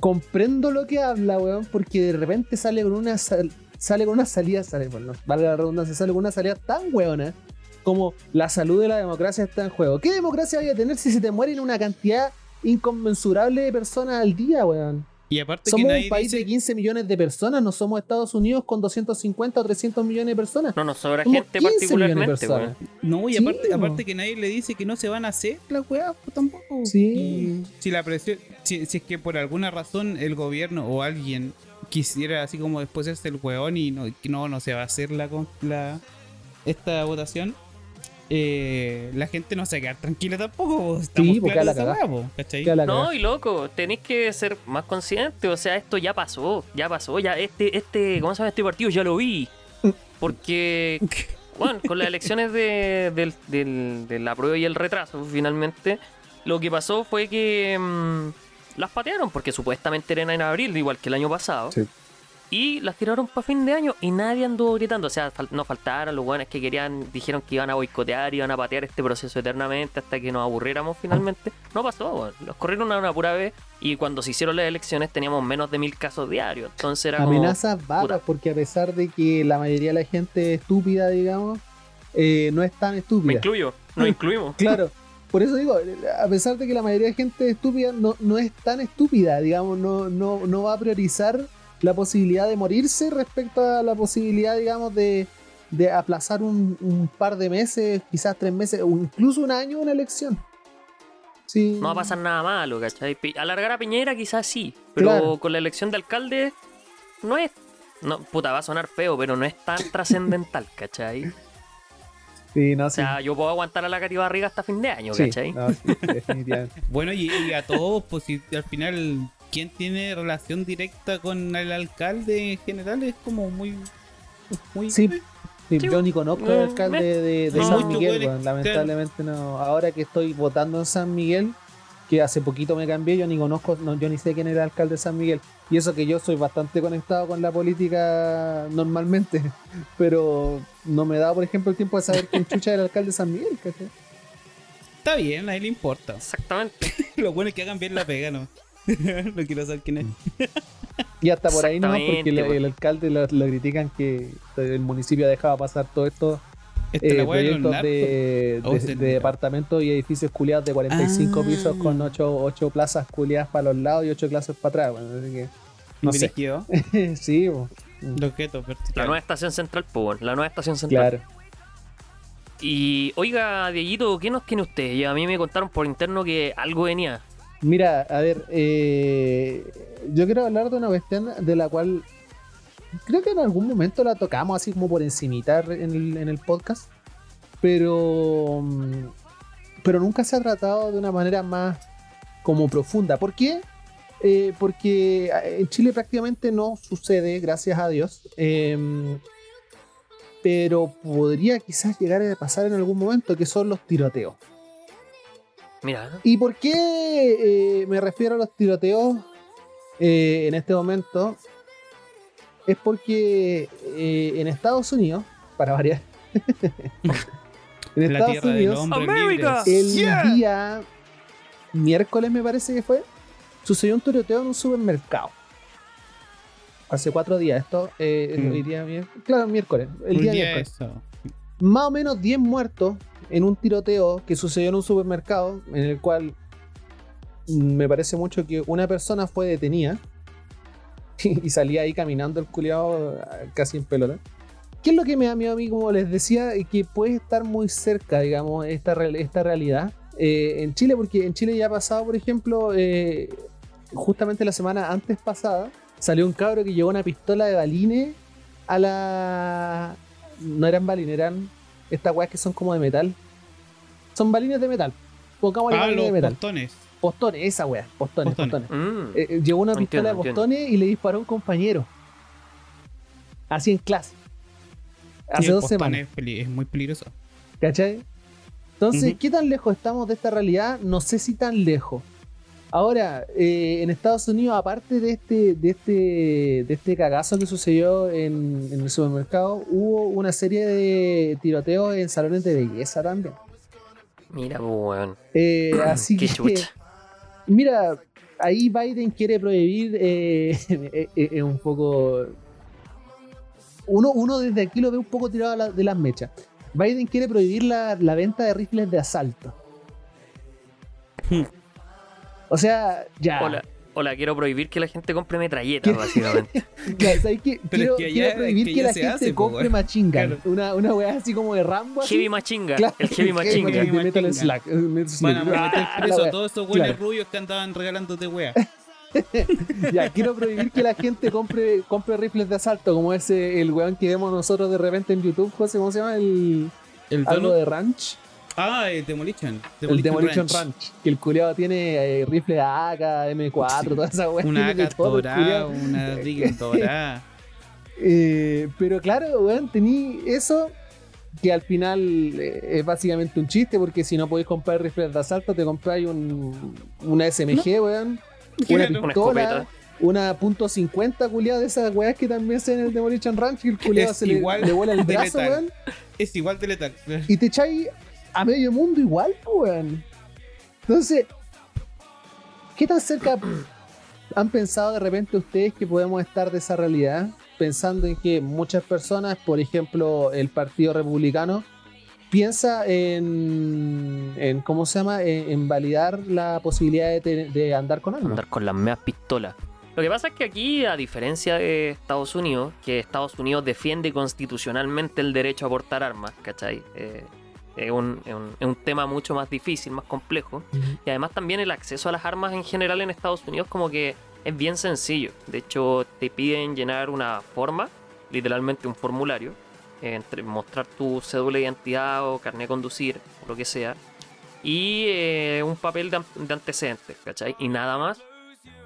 comprendo lo que habla, weón, porque de repente sale con una sal- sale con una salida, sale, bueno, valga la redundancia, sale con una salida tan weona como la salud de la democracia está en juego. ¿Qué democracia vaya a tener si se te mueren una cantidad inconmensurable de personas al día, weón? Y aparte que Somos nadie un país dice, de 15 millones de personas, no somos Estados Unidos con 250 o 300 millones de personas. No nos sobra Somos gente 15 millones de particularmente, weón. No, y Sí, aparte, aparte que nadie le dice que no se van a hacer las weas, pues tampoco. Sí. Si la presión, si, si es que por alguna razón el gobierno o alguien quisiera así como después hacerse el weón y no, que no, no se va a hacer la, con- la esta votación, eh, la gente no se va a quedar tranquila tampoco. po. Estamos Sí, claros la wea, po, No, y loco, tenéis que ser más conscientes. O sea, esto ya pasó, ya pasó, ya este, este, ¿cómo se llama este partido? Ya lo vi. Porque, <laughs> bueno, con las elecciones de, del, del, de la prueba y el retraso, finalmente, lo que pasó fue que mm, las patearon, porque supuestamente eran en abril, igual que el año pasado. Sí. Y las tiraron para fin de año y nadie anduvo gritando. O sea, fal- no faltaron los buenos que querían, dijeron que iban a boicotear, iban a patear este proceso eternamente hasta que nos aburriéramos finalmente. No pasó, weón. los corrieron a una pura vez y cuando se hicieron las elecciones teníamos menos de mil casos diarios. Entonces era. Amenazas vagas, porque a pesar de que la mayoría de la gente es estúpida, digamos, eh, no es tan Me estúpida. incluyo, nos <laughs> incluimos. Claro. Por eso digo, a pesar de que la mayoría de gente es estúpida, no, no es tan estúpida, digamos, no, no, no va a priorizar la posibilidad de morirse respecto a la posibilidad, digamos, de, de aplazar un, un par de meses, quizás tres meses, o incluso un año una elección. Sí. No va a pasar nada malo, ¿cachai? Alargar a Piñera quizás sí, pero Claro. con la elección de alcalde no es. No, puta, va a sonar feo, pero no es tan <laughs> trascendental, ¿cachai? Sí, no, O sí. sea, yo puedo aguantar a la Cati Barriga hasta fin de año, Sí, ¿cachai? no, sí, definitivamente. <laughs> Bueno, y, y a todos, pues si al final, ¿quién tiene relación directa con el alcalde en general? Es como muy. muy Sí, sí, Sí, yo ni conozco no, al alcalde me- de, de no. San Miguel, lamentablemente no. Ahora que estoy votando en San Miguel, que hace poquito me cambié, yo ni conozco, no, yo ni sé quién era el alcalde de San Miguel. Y eso que yo soy bastante conectado con la política normalmente, <laughs> pero no me da, por ejemplo, el tiempo de saber quién chucha era el alcalde de San Miguel. ¿cachai? Está bien, a él le importa. Exactamente. <laughs> Lo bueno es que hagan bien la pega, ¿no? <laughs> no quiero saber quién es. Y hasta por ahí no, porque el, alcalde lo, lo critican que el municipio ha dejado pasar todo esto Esta eh, de proyectos de, Oh, departamentos y edificios culiados de 45 Ah. pisos con 8, plazas culiadas para los lados y 8 clases para atrás. bueno, así que, no sé. <laughs> Sí, bo. Los guetos La nueva estación central, pues, la nueva estación central. claro. Y oiga, Dieguito, ¿qué nos tiene usted? Y a mí me contaron por interno que algo venía. Mira, a ver, eh, yo quiero hablar de una cuestión de la cual creo que en algún momento la tocamos así como por encimita en el, en el podcast, pero, mm, pero nunca se ha tratado de una manera más como profunda. ¿Por qué? Eh, porque en Chile prácticamente no sucede, gracias a Dios. em, pero podría quizás llegar a pasar en algún momento, que son los tiroteos. Mira, ¿Y por qué eh, me refiero a los tiroteos eh, en este momento? Es porque eh, en Estados Unidos, para variar, <laughs> en Estados Unidos, el Yeah. día miércoles me parece que fue, sucedió un tiroteo en un supermercado. Hace cuatro días, esto, eh, Mm. día mier- claro, miércoles, el Un día, día miércoles. eso. Más o menos 10 muertos en un tiroteo que sucedió en un supermercado, en el cual me parece mucho que una persona fue detenida <laughs> y salía ahí caminando el culiado casi en pelota. ¿Qué es lo que me da miedo a mí, como les decía, que puede estar muy cerca, digamos, esta, esta realidad eh, en Chile? Porque en Chile ya ha pasado, por ejemplo, eh, justamente la semana antes pasada, salió un cabro que llevó una pistola de balines a la... No eran balines, eran estas weas que son como de metal. Son balines de metal. Pongámosle Ah, balines los de metal. postones. Postones, esa wea. Postones, Postones. postones. mm, Eh, eh, llevó una pistola entiendo, de entiendo. postones y le disparó a un compañero. Así en clase. Hace dos semanas. Es, peli- es muy peligroso. ¿Cachai? Entonces, Ujú. ¿qué tan lejos estamos de esta realidad? No sé si tan lejos. Ahora, eh, en Estados Unidos, aparte de este, de este, de este cagazo que sucedió en, en el supermercado, hubo una serie de tiroteos en salones de belleza también. mira, pues, weón. Eh, <clears throat> así Qué que, chucha. mira, ahí Biden quiere prohibir, eh, <laughs> eh, eh, un poco... Uno, uno desde aquí lo ve un poco tirado la- de las mechas. Biden quiere prohibir la, la venta de rifles de asalto. <laughs> O sea, ya. Hola, hola, quiero prohibir que la gente compre metralletas, básicamente. <laughs> Ya, ¿sabes qué? Pero quiero, es que quiero prohibir que la gente hace, compre gun. Claro. Una, una weá así como de Rambo. así. Heavy Machinga, Claro, el Heavy <laughs> Machinga. de Heavy Metal Machinga. Slack, Metal Slack. Van a meter <laughs> Ah, preso a todos buenos Claro. rubios que andaban regalándote wea. Ya, quiero prohibir que la gente compre, compre rifles de asalto, como ese, el weón que vemos nosotros de repente en YouTube, José, ¿cómo se llama? El, El algo de Ranch. Ah, el Demolition. el Demolition Ranch. Que el culiado tiene eh, rifle AK, M4, toda esa weá. Una <laughs> AK dorada, una Rigel dorada. Eh, pero claro, weón, tení eso que al final eh, es básicamente un chiste, porque si no podéis comprar rifles de asalto, te compráis un, una SMG, weón, una pistola, una punto .50, culiado, de esas weas que también se en el Demolition Ranch, y el culiado Es se le, igual le vuela el brazo, letal. weón, Es igual de letal. y te echáis a medio mundo igual, weón. Entonces, ¿qué tan cerca han pensado de repente ustedes que podemos estar de esa realidad? Pensando en que muchas personas, por ejemplo, el Partido Republicano, piensa en, en ¿cómo se llama? En, validar la posibilidad de, de andar con armas. andar con las meas pistolas. Lo que pasa es que aquí, a diferencia de Estados Unidos, que Estados Unidos defiende constitucionalmente el derecho a portar armas, ¿cachai? Eh, es, un, es un- es un tema mucho más difícil, más complejo. Y además también el acceso a las armas en general en Estados Unidos como que es bien sencillo. De hecho, te piden llenar una forma, literalmente un formulario, entre mostrar tu cédula de identidad o carnet de conducir, o lo que sea, y eh, un papel de, de antecedentes, ¿cachai? Y nada más.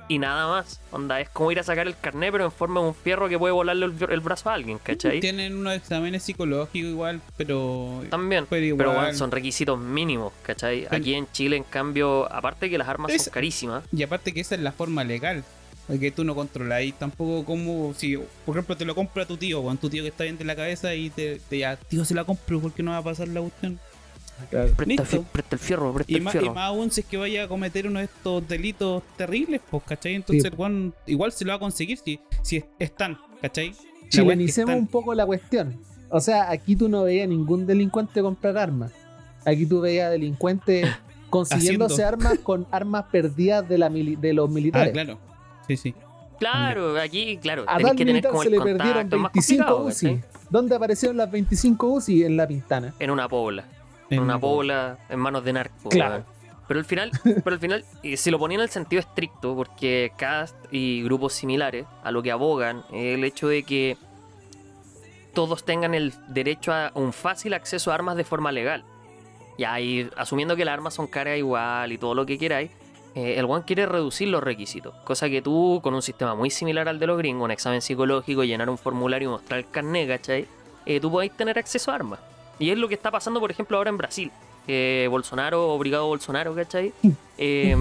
Y nada más. Onda, es como ir a sacar el carnet, pero en forma de un fierro que puede volarle el, el brazo a alguien, ¿cachai? Tienen unos exámenes psicológicos igual, pero. También. Pero Pero, igual. bueno, son requisitos mínimos, ¿cachai? Pero- Aquí en Chile, en cambio, aparte que las armas Es- son carísimas, Y aparte que esa es la forma legal. Porque tú no controlas y tampoco como si, por ejemplo, te lo compra tu tío, con tu tío que está bien de la cabeza y te, te ya, tío se la compro porque no va a pasar la cuestión. Claro. presta, el presta fierro, presta Y el más, y fierro. más aún si es que vaya a cometer uno de estos delitos terribles, pues, ¿cachai? Entonces Sí. el weón igual se lo va a conseguir si, si es- están, ¿cachai? Chilenicemos están. un poco la cuestión. O sea, aquí tú no veías ningún delincuente comprar armas. Aquí tú veías delincuentes <laughs> consiguiéndose Haciendo. armas con armas perdidas de, la mili- de los Ah, militares. claro. Sí, sí. Claro, aquí, claro, A tal que militar se le perdieron contacto, es más 25 complicado, UCI. ¿Dónde aparecieron las 25 UCI? En la Pintana. En una pobla. En una la- pobla en manos de narco. Claro. Pero al final, <laughs> pero al final, si lo ponían en el sentido estricto, porque CAST y grupos similares a lo que abogan es el hecho de que todos tengan el derecho a un fácil acceso a armas de forma legal. Y ahí, asumiendo que las armas son caras igual y todo lo que queráis, eh, el one quiere reducir los requisitos. Cosa que tú, con un sistema muy similar al de los gringos, un examen psicológico, llenar un formulario y mostrar el carnet, ¿cachai? Eh, tú podéis tener acceso a armas. Y es lo que está pasando, por ejemplo, ahora en Brasil. que Bolsonaro, obligado Bolsonaro, ¿cachai? <laughs> Eh,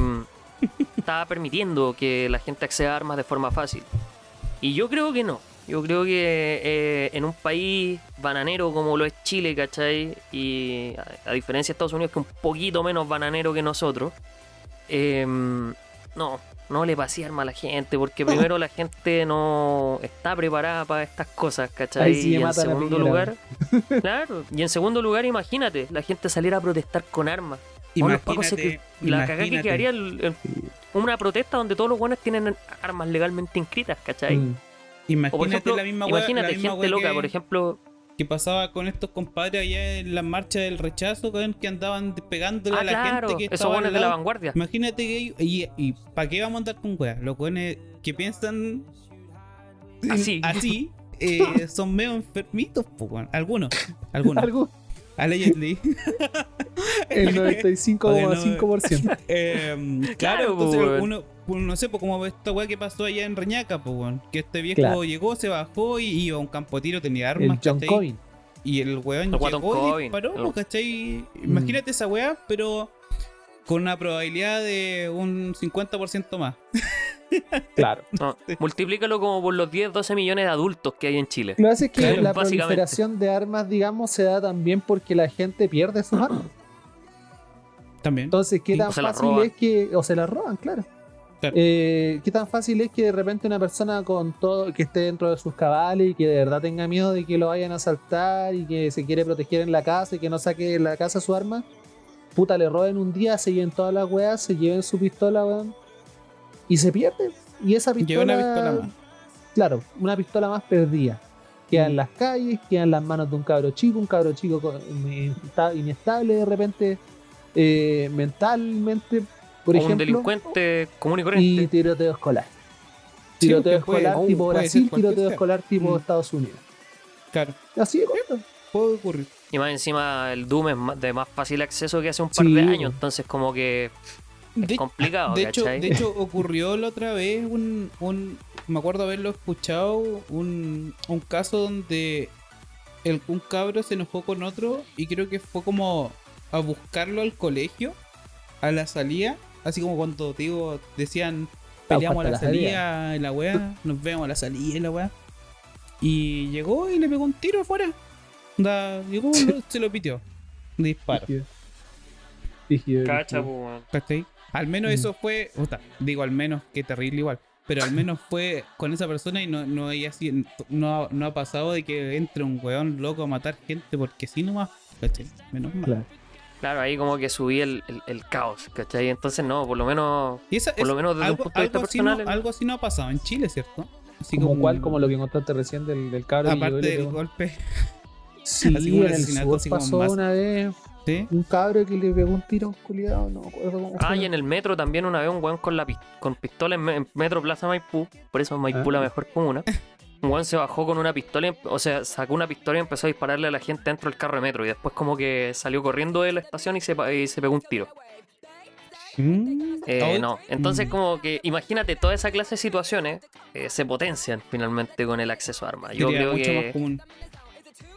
estaba permitiendo que la gente acceda a armas de forma fácil. Y yo creo que no. Yo creo que eh, en un país bananero como lo es Chile, ¿cachai? Y a, a diferencia de Estados Unidos, que es un poquito menos bananero que nosotros, eh, no, no le pasé arma a la gente, porque primero la gente no está preparada para estas cosas, ¿cachai? Sí y en segundo lugar, <laughs> claro, y en segundo lugar, imagínate, la gente saliera a protestar con armas. Imagínate, que- la cagada que imagínate. quedaría el- el- una protesta donde todos los buenos tienen armas legalmente inscritas, ¿cachai? Mm. O por Imagínate ejemplo, la misma imagínate la misma gente loca, que- por ejemplo, que pasaba con estos compadres allá en la marcha del rechazo, que andaban pegándole ah, a la claro, gente que esos estaba buenos de la vanguardia. Imagínate que ellos- y, y ¿para qué vamos a andar con weas? Los weones que piensan Así. <laughs> así eh, <laughs> son medio enfermitos, pues, weón. Algunos, <laughs> algunos. Algo, Allegedly. el 95,5%. Eh, claro, Claro, entonces uno, uno, no sé, pues como esta weá que pasó allá en Reñaca, pues, weón, que este viejo Claro. llegó, se bajó y iba a un campo de tiro, tenía El armas, John ¿cachai? Y el weón El llegó y disparó, El- pues, ¿cachai? Imagínate esa weá, pero con una probabilidad de un 50% más. <laughs> Claro. No, multiplícalo como por los 10, 12 millones de adultos que hay en Chile. Lo que pasa es que Claro, la proliferación de armas, digamos, se da también porque la gente pierde sus armas. También. Entonces, ¿qué tan las fácil es que. O se las roban, claro. Claro. Eh, ¿Qué tan fácil es que de repente una persona con todo que esté dentro de sus cabales y que de verdad tenga miedo de que lo vayan a asaltar y que se quiere proteger en la casa y que no saque de la casa su arma? Puta, le roben un día, se lleven todas las weas, se lleven su pistola, weón. Y se pierde. Y esa pistola. Lleva una pistola más. Claro, una pistola más perdida. Queda en Mm. las calles, queda en las manos de un cabro chico, un cabro chico inestable de repente, eh, mentalmente, por o un ejemplo. delincuente común y Y corriente. tiroteo escolar. Sí, Tiroteo puede- escolar oh, tipo puede Brasil, tiroteo sea. escolar tipo Mm. Estados Unidos. Claro, Así de corto. puede ocurrir. Y más encima el Doom es más- de más fácil acceso que hace un par Sí, de años. Entonces como que es De, complicado, de hecho, de hecho, <laughs> ocurrió la otra vez un, un me acuerdo haberlo escuchado, un, un caso donde el, un cabro se enojó con otro y creo que fue como a buscarlo al colegio, a la salida, así como cuando te digo, decían peleamos a la la salida, y la weá, nos vemos a la salida y la weá. Y llegó y le pegó un tiro afuera. Da, llegó, <laughs> se lo pitió. Un disparo. Cacha. ¿Cachai? Al menos Mm. eso fue. puta, digo al menos, que terrible igual. Pero al menos fue con esa persona y no, no, hay así, no, ha- no ha pasado de que entre un weón loco a matar gente porque sí nomás. ¿Cachai? Menos mal. Claro. Claro, ahí como que subí el, el- el caos, ¿cachai? Entonces no, por lo menos... Y esa, Por lo menos desde un algo, punto de vista algo así no, personal, el- algo así no ha pasado en Chile, ¿cierto? Así Como cuál, como lo que contaste recién del, del cabro Aparte del pegó. golpe. Sí, <laughs> así como un en el sur así como pasó más- una vez ¿Sí? un cabro que le pegó un tiro a un culiado, no me acuerdo cómo Ah, fue. y en el metro también una vez un weón con la con pistola en, me- en Metro Plaza Maipú, por eso Maipú Ah. la mejor comuna. <laughs> Un weón se bajó con una pistola, y empe- o sea, sacó una pistola y empezó a dispararle a la gente dentro del carro de metro. Y después como que salió corriendo de la estación y se, y se pegó un tiro. Mm, Eh, no, entonces mm. como que imagínate toda esa clase de situaciones eh, se potencian finalmente con el acceso a armas. Yo creo mucho más que común.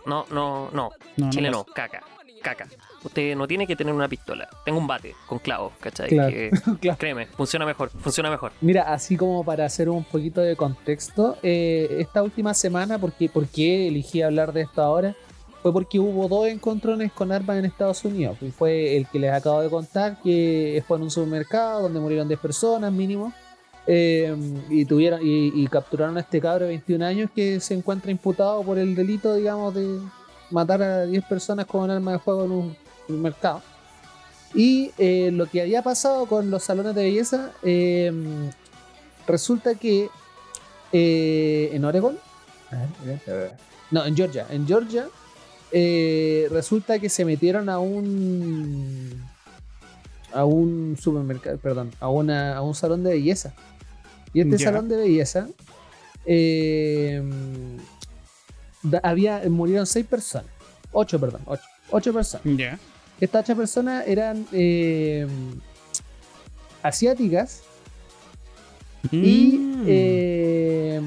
no, no, no, No, Chile no no, caca, caca. Usted no tiene que tener una pistola. Tengo un bate con clavos, ¿cachai? Claro. Que, <laughs> Claro. créeme, funciona mejor, funciona mejor. Mira, así como para hacer un poquito de contexto, eh, esta última semana, porque, ¿por qué elegí hablar de esto ahora? Fue porque hubo dos encontrones con armas en Estados Unidos. Y fue el que les acabo de contar, que fue en un supermercado donde murieron 10 personas mínimo. eh, y tuvieron y, y capturaron a este cabro de 21 años que se encuentra imputado por el delito, digamos, de matar a 10 personas con un arma de fuego en un supermercado. Y eh, lo que había pasado con los salones de belleza, eh, resulta que eh, en Oregon, no, en Georgia, en Georgia, resulta que se metieron a un a un supermercado, perdón, a, una, a un salón de belleza. Y este salón de belleza eh, había murieron seis personas, ocho, perdón, ocho, ocho personas. Ya. Estas ocho personas eran eh, asiáticas y Mm. eh,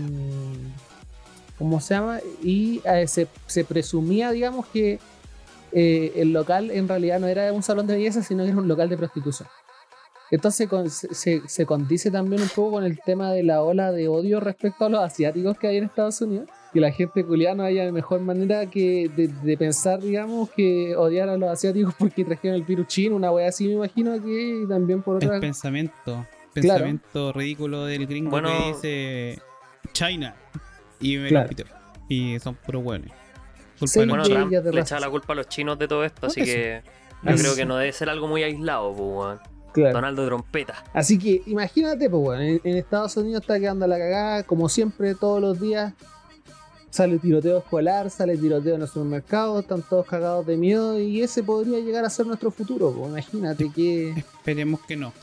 ¿cómo se llama? Y eh, se, se presumía, digamos, que eh, el local en realidad no era un salón de belleza, sino que era un local de prostitución. Entonces se, se- se condice también un poco con el tema de la ola de odio respecto a los asiáticos que hay en Estados Unidos. Que la gente culiada no haya mejor manera que de, de pensar, digamos, que odiar a los asiáticos porque trajeron el virus chino, una wea así me imagino que y también por otra... El pensamiento. Claro. Pensamiento ridículo del gringo Bueno. que dice China. Y me Claro. Y son puros hueones. Culpa Sí, de los Bueno. Trump le echa la culpa a los chinos de todo esto, así que sí. yo Así- creo que no debe ser algo muy aislado, pues. Claro. Donaldo Trompeta. Así que imagínate, pues bueno, en, en Estados Unidos está quedando la cagada, como siempre, todos los días. Sale tiroteo escolar, sale tiroteo en los supermercados, están todos cagados de miedo y ese podría llegar a ser nuestro futuro. pues, imagínate que. Esperemos que no.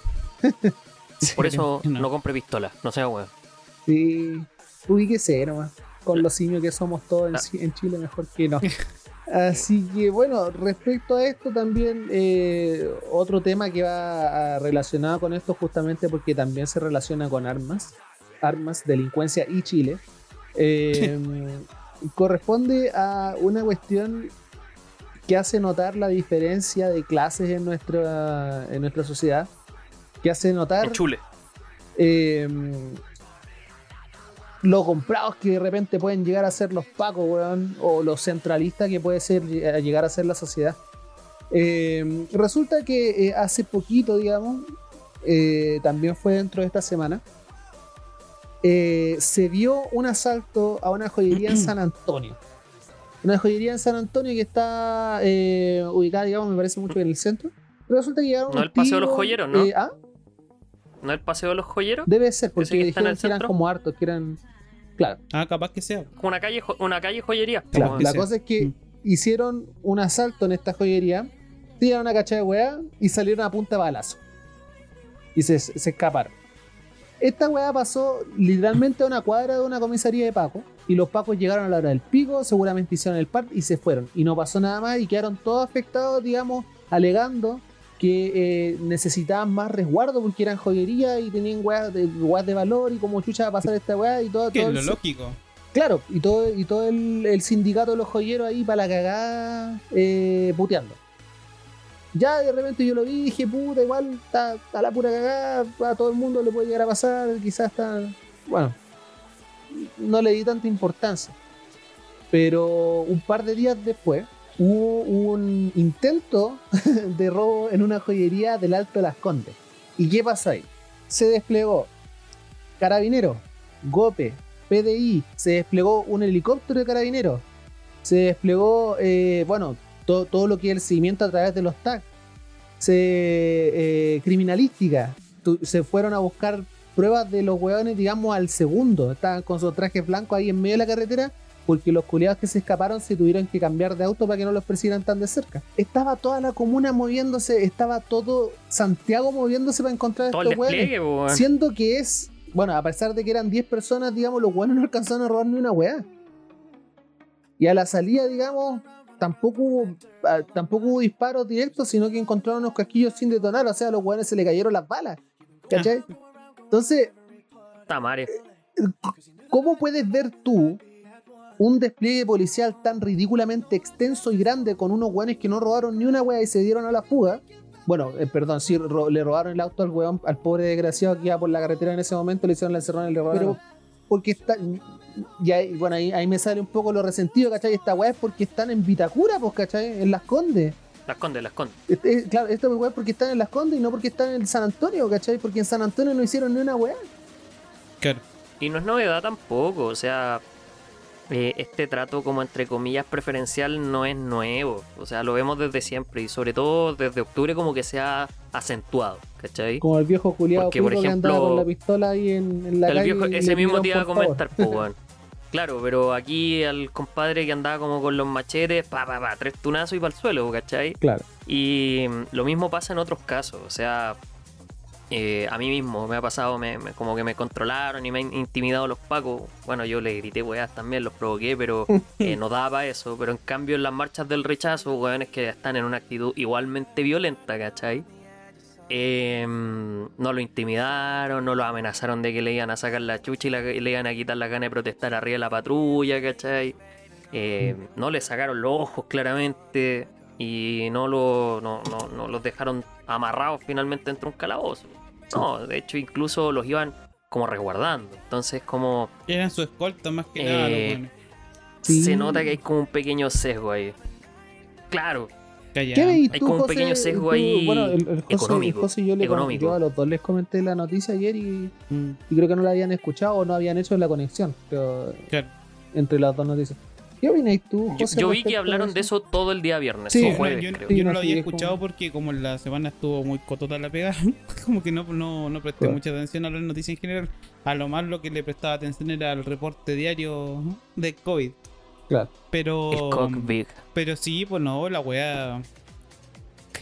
<laughs> Por eso no compre pistola, no sea weón. Sí, ubíquese nomás. Con los simios que somos todos en, Ah. En Chile, mejor que no. <laughs> Así que bueno, respecto a esto también, eh, otro tema que va a- relacionado con esto justamente porque también se relaciona con armas, armas, delincuencia y Chile, eh, <laughs> corresponde a una cuestión que hace notar la diferencia de clases en nuestra, en nuestra sociedad, que hace notar chule. eh, lo comprados que de repente pueden llegar a ser los pacos, weón, o los centralistas que puede ser eh, llegar a ser la sociedad. Eh, resulta que eh, hace poquito, digamos, eh, también fue dentro de esta semana, eh, se vio un asalto a una joyería en <clears throat> San Antonio. Una joyería en San Antonio que está eh, ubicada, digamos, me parece mucho en el centro. Pero resulta que llegaron No, el Paseo de los Joyeros, ¿no? eh, ¿ah? ¿No el paseo de los joyeros? Debe ser, porque ¿Ese que está en dijeron que eran como hartos, que eran. Claro, Ah, capaz que sea. Una calle, una calle joyería. claro. La sea. cosa es que Mm. hicieron un asalto en esta joyería, tiraron una cacha de weá y salieron a punta de balazo. Y se, se escaparon. Esta weá pasó literalmente a una cuadra de una comisaría de Paco. Y los Pacos llegaron a la hora del pico, seguramente hicieron el par y se fueron. Y no pasó nada más y quedaron todos afectados, digamos, alegando que eh, necesitaban más resguardo porque eran joyería y tenían weas de, weas de valor y como chucha va a pasar esta weá y todo. Que todo es el- lo lógico. Claro, y todo, y todo el, el sindicato de los joyeros ahí para la cagada eh, puteando. Ya de repente yo lo vi dije, puta, igual está, está la pura cagada, a todo el mundo le puede llegar a pasar, quizás está. Bueno, no le di tanta importancia. Pero un par de días después hubo un intento <laughs> de robo en una joyería del Alto de las Condes. ¿Y qué pasa ahí? Se desplegó Carabinero, Gope, PDI, se desplegó un helicóptero de Carabineros, se desplegó, eh, bueno, todo, todo lo que es el seguimiento a través de los tags, se, eh, criminalística, tu- se fueron a buscar pruebas de los hueones, digamos, al segundo, estaban con sus trajes blancos ahí en medio de la carretera, porque los culiados que se escaparon se tuvieron que cambiar de auto para que no los persiguieran tan de cerca. Estaba toda la comuna moviéndose, estaba todo Santiago moviéndose para encontrar a Todo estos hueones. Siendo que es, bueno, a pesar de que eran 10 personas, digamos, los buenos no alcanzaron a robar ni una weá. Y a la salida, digamos, tampoco hubo, ah, tampoco hubo disparos directos, sino que encontraron unos casquillos sin detonar. O sea, a los weones se le cayeron las balas. ¿Cachai? Entonces, Tamare. ¿cómo puedes ver tú un despliegue policial tan ridículamente extenso y grande con unos weones que no robaron ni una wea y se dieron a la fuga? Bueno, eh, perdón, sí, ro- le robaron el auto al weón, al pobre desgraciado que iba por la carretera en ese momento, le hicieron la encerrona y le robaron. Pero porque está. Y ahí, bueno, ahí, ahí me sale un poco lo resentido, ¿cachai? Esta weá es porque están en Vitacura, pues, ¿cachai? En Las Condes. Las condes, las condes. Este, claro, esta weá es porque están en Las Condes y no porque están en San Antonio, ¿cachai? Porque en San Antonio no hicieron ni una weá. Claro. Y no es novedad tampoco, o sea, eh, este trato como entre comillas preferencial no es nuevo, o sea, lo vemos desde siempre y sobre todo desde octubre como que se ha acentuado, ¿cachai? Como el viejo culiado Porque, por que ejemplo, con la pistola ahí en, en la El calle. viejo, y ese mismo te iba a comentar, weón. <laughs> Claro, pero aquí al compadre que andaba como con los machetes, pa, pa, pa, tres tunazos y para el suelo, ¿cachai? Claro. Y mm, lo mismo pasa en otros casos, o sea, eh, a mí mismo me ha pasado, me- me- como que me controlaron y me han intimidado los pacos. Bueno, yo le grité weas también, los provoqué, pero <laughs> eh, no daba eso. Pero en cambio en las marchas del rechazo, weones que están en una actitud igualmente violenta, ¿cachai? Eh, no lo intimidaron, no lo amenazaron de que le iban a sacar la chucha y, la- y le iban a quitar la gana de protestar arriba de la patrulla, ¿cachai? Eh, no le sacaron los ojos claramente. y no, lo, no, no, no los dejaron amarrados finalmente dentro de un calabozo. No, de hecho incluso los iban como resguardando. Entonces como Eran su escolta más que nada, Eh, los weones. Sí. se nota que hay como un pequeño sesgo ahí. Claro. ¿Qué Hay tú, como un José? pequeño sesgo Tú- ahí Bueno, el, el José, el económico, José y yo, le, económico. yo a los dos les comenté la noticia ayer y, Mm, y creo que no la habían escuchado o no habían hecho la conexión pero, claro. entre las dos noticias. ¿Qué opináis tú, yo, José? yo vi que hablaron de eso todo el día viernes Sí, o jueves, yo, creo. yo Sí, no no, lo sí, había como- escuchado porque como la semana estuvo muy cotota la pega, <laughs> como que no, no, no presté Claro. mucha atención a las noticias en general. A lo más lo que le prestaba atención era el reporte diario de COVID. Claro. Pero, El pero sí, pues no, la weá...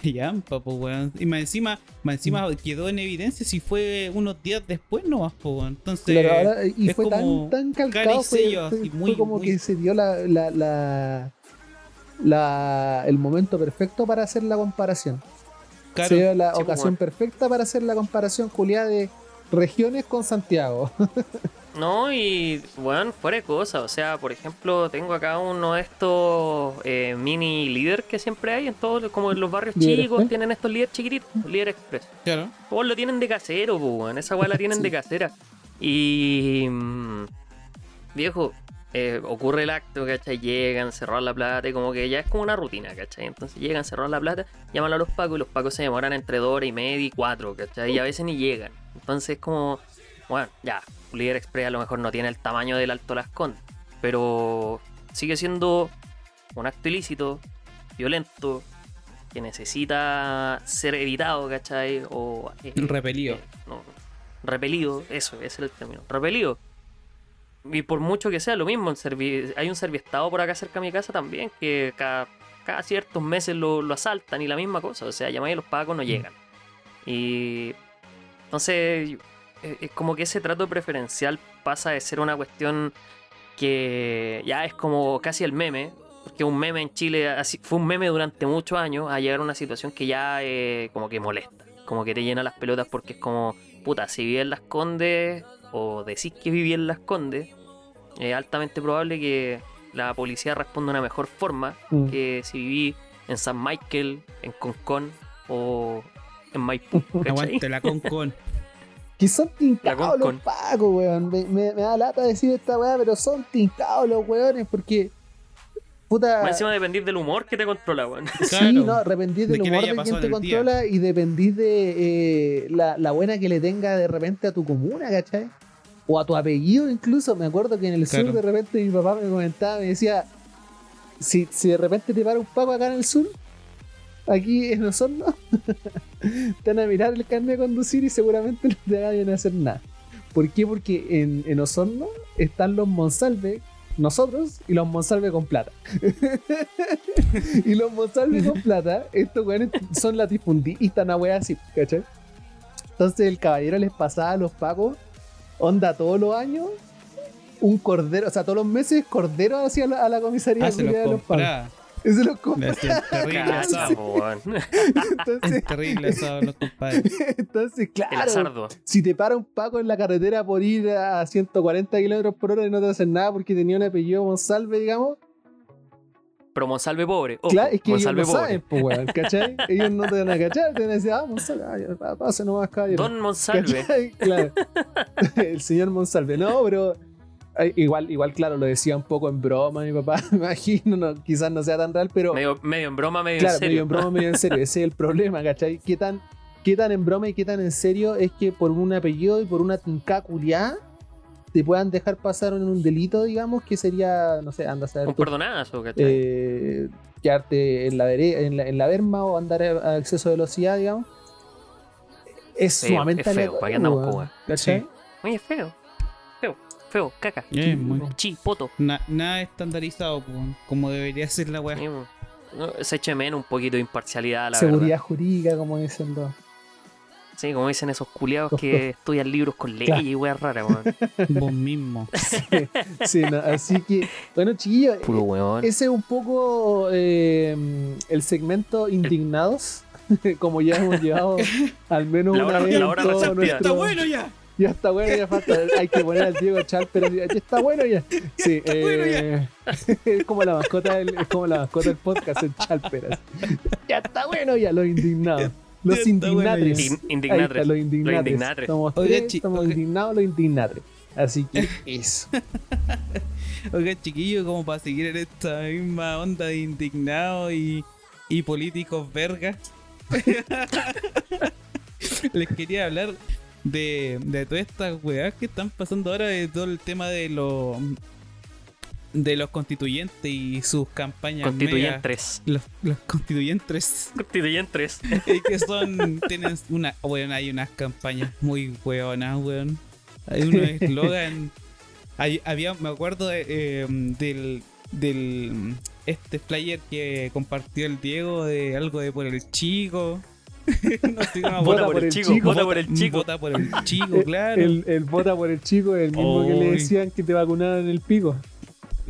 Callampa, pues weón. Y más encima, más encima Mm. quedó en evidencia si fue unos días después nomás, pues weón. Entonces... Claro, ahora- y fue tan, tan calcado, fue, sello, fue- así, fue muy- como muy- que se dio la, la, la, la- el momento perfecto para hacer la comparación. claro, se dio la Sí, pues, ocasión bueno. perfecta para hacer la comparación, Julia, de regiones con Santiago. <laughs> No, y bueno, fuera de cosas. O sea, por ejemplo, tengo acá uno de estos eh, mini líder que siempre hay en todos, como en los barrios ¿Líder chicos, express? tienen estos líderes chiquititos, líder express. claro. Pues lo tienen de casero, pues. Esa weá la tienen Sí. de casera. Y. mm, viejo, eh, ocurre el acto, ¿cachai? Llegan, cerrar la plata, y como que ya es como una rutina, ¿cachai? Entonces llegan, cerrar la plata, llaman a los pacos y los pacos se demoran entre dos horas y media y cuatro, ¿cachai? Y a veces ni llegan. Entonces, como. Bueno, ya, un líder express a lo mejor no tiene el tamaño del Alto Las Condes, pero sigue siendo un acto ilícito, violento, que necesita ser evitado, ¿cachai? O eh, Repelido. eh, no, repelido, eso, ese es el término. Repelido. Y por mucho que sea lo mismo, hay un serviestado por acá cerca de mi casa también, que cada, cada ciertos meses lo, lo asaltan y la misma cosa. O sea, llamáis a los pagos, no llegan. Y entonces eh, es como que ese trato preferencial pasa de ser una cuestión que ya es como casi el meme, porque un meme en Chile así, fue un meme durante muchos años a llegar a una situación que ya eh, como que molesta, como que te llena las pelotas porque es como, puta, si viví en Las Condes o decís que viví en Las Condes, es altamente probable que la policía responda de una mejor forma Mm. que si viví en San Michael, en Concón o en Maipú. <laughs> ¿cachai? Aguante la con con. Que son tincados los pacos, weón. Me, me- me da lata decir esta weá, pero son tincados los weones porque. Puta. Más encima dependís del humor que te controla, weón. <laughs> Sí, Claro. no, dependís De del humor de quien te día. controla y dependís de eh, la, la buena que le tenga de repente a tu comuna, ¿cachai? O a tu apellido incluso. Me acuerdo que en el Claro. sur de repente mi papá me comentaba, me decía, si, si de repente te para un paco acá en el sur, aquí en Osorno, <laughs> te van a mirar el carnet de conducir y seguramente <laughs> no te vayan a hacer nada. ¿Por qué? Porque en, en Osorno están los Monsalve, nosotros, y los Monsalve con plata. <laughs> y los Monsalve con plata, estos weones son latifundistas, una wea así, ¿cachai? Entonces el caballero les pasaba a los pacos, onda todos los años, un cordero, o sea, todos los meses cordero hacia la, a la comisaría Ah, los de los pacos. Compra. Le hacían terrible asado. Entonces, Terrible asado los compadres. entonces, El claro, si te para un paco en la carretera por ir a 140 kilómetros por hora y no te hacen nada porque tenía un apellido Monsalve, digamos, Pero Monsalve pobre. Ojo, claro, es que ellos Monsalve no pobre. saben, pues, weón, <laughs> ¿cachai? ellos no te van a cachar, te van a decir, ah, Monsalve, pase nomás, caballero. Don Monsalve. ¿Cachai? Claro. <laughs> <laughs> El señor Monsalve. No, pero igual, igual, claro, lo decía un poco en broma mi papá, <laughs> me imagino, no, quizás no sea tan real, pero Medio, medio en broma, medio claro, en serio. medio en broma, medio en serio. Ese es el problema, ¿cachai? ¿Qué tan, qué tan en broma y qué tan en serio es que por un apellido y por una tinca te puedan dejar pasar en un delito, digamos, que sería, no sé, anda a saber Un perdonazo, ¿cachai? eh, quedarte en la, en, la, en la berma o andar a, exceso de velocidad, digamos. Es sumamente es feo, ¿para qué andamos weón, con weá? ¿cachai? Sí. Oye, feo. Feo, caca. Eh, muy- Chi, poto. Na- nada estandarizado como debería ser la weá. No, Se eche menos un poquito de imparcialidad, la Seguridad verdad. jurídica, como dicen los. Sí, como dicen esos culiados que <laughs> estudian libros con leyes Claro. y weas raras, weón. <laughs> Vos mismo. <laughs> Sí, no, así que, bueno, chiquillos, Puro weón. ese es un poco eh, el segmento Indignados, como ya hemos llevado al menos La una hora- vez la hora en todo resentida. nuestro- ¡Está bueno ya! <laughs> Ya está bueno, ya falta. Hay que poner al Diego Chal, pero ya está bueno ya. Sí, bueno eh, <laughs> es como la mascota del, es como la mascota del podcast el Chalperas. <laughs> Ya está bueno ya, los indignados. Los bueno indignatres. Está, indignatres. los indignatres. Los indignatres. Oiga, tres, oiga. indignados, los indignatres. Así que eso. Oiga, chiquillo, como para seguir en esta misma onda de indignados y, y políticos vergas. Les quería hablar de, de todas estas weas que están pasando ahora, de todo el tema de los de los constituyentes y sus campañas. mega- Constituyentes. Los, los constituyentes. <laughs> Constituyentes. <laughs> Y que son. Tienen una. Bueno, hay unas campañas muy weonas, weón. Hay unos eslogan. <laughs> había, me acuerdo de, eh, del. del. Este flyer que compartió el Diego de algo de por el chico. <laughs> no Vota por el chico, vota por el chico. Vota por el chico, <laughs> claro. El, el vota por el chico es el mismo que le Oy. decían que te vacunaron en el pico.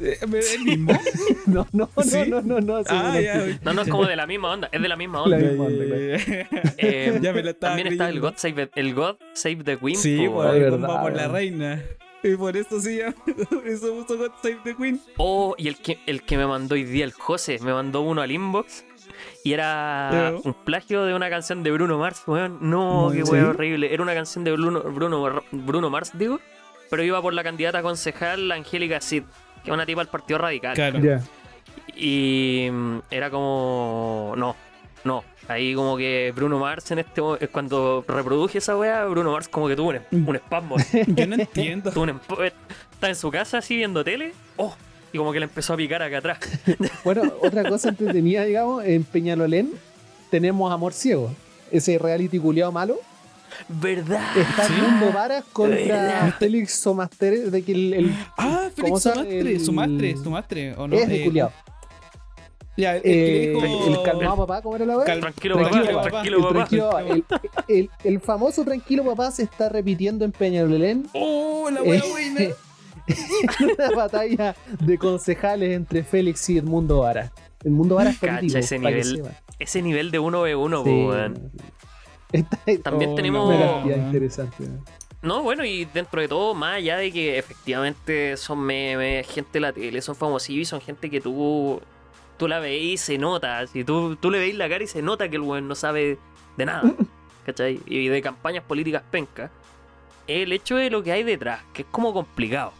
Eh, ¿El mismo? <laughs> No, no, no, ¿Sí? no, no, no. sí, ah, no, ya. No, no es como de la misma onda, es de la misma La onda. misma onda, claro. Eh, ya me lo estaba también está el creyendo. God Save the, el God Save the Queen. Sí, po, weón, de el verdad, por la reina. Y por eso se llama. Por eso puso God Save the Queen. Oh, y el que, el que me mandó hoy día, el José, me mandó uno al inbox. Y era un plagio de una canción de Bruno Mars, weón. No, ¿En qué weón horrible. Era una canción de Bruno, Bruno, Bruno Mars, digo. Pero iba por la candidata concejal Angélica Cid, que es una tipa del Partido Radical. Claro. Y mm, era como. No, no. Ahí como que Bruno Mars en este mo- eh, cuando reproduje esa weá, Bruno Mars como que tuvo un, un espasmo. <laughs> Yo no entiendo. tuvo un eh, Estaba en su casa así viendo tele. Oh, y como que le empezó a picar acá atrás. <laughs> Bueno, otra cosa entretenida, digamos, en Peñalolén tenemos Amor Ciego. Ese reality culiado malo. ¿Verdad? Está Sí. Mundo Varas contra. Félix Somaster, de que el, el Ah, ¿Cómo Félix el- Sumastre, Sumastre, ¿o no? es de Eh, culiado. Ya, el, el que Eh, dijo- el calmado papá, ¿cómo era la weá? Tranquilo, Tranquilo, papá, papá. tranquilo, El papá. tranquilo papá. El, el- el famoso tranquilo papá se está repitiendo en Peñalolén ¡Oh, la wea Eh, buena! <laughs> una batalla de concejales entre Félix y Edmundo Vara. Edmundo Vara es político, ese nivel. Ese nivel de 1v1, Sí. po, weón. Está- También Oh, tenemos. una no. cantidad interesante. ¿no? No, bueno, y dentro de todo, más allá de que efectivamente son memes, gente de la tele, son famosillos y son gente que tú, tú la veis y se nota. Si tú, tú le veis la cara y se nota que el weón no sabe de nada. <laughs> ¿Cachai? Y de campañas políticas penca. El hecho de lo que hay detrás, que es como complicado.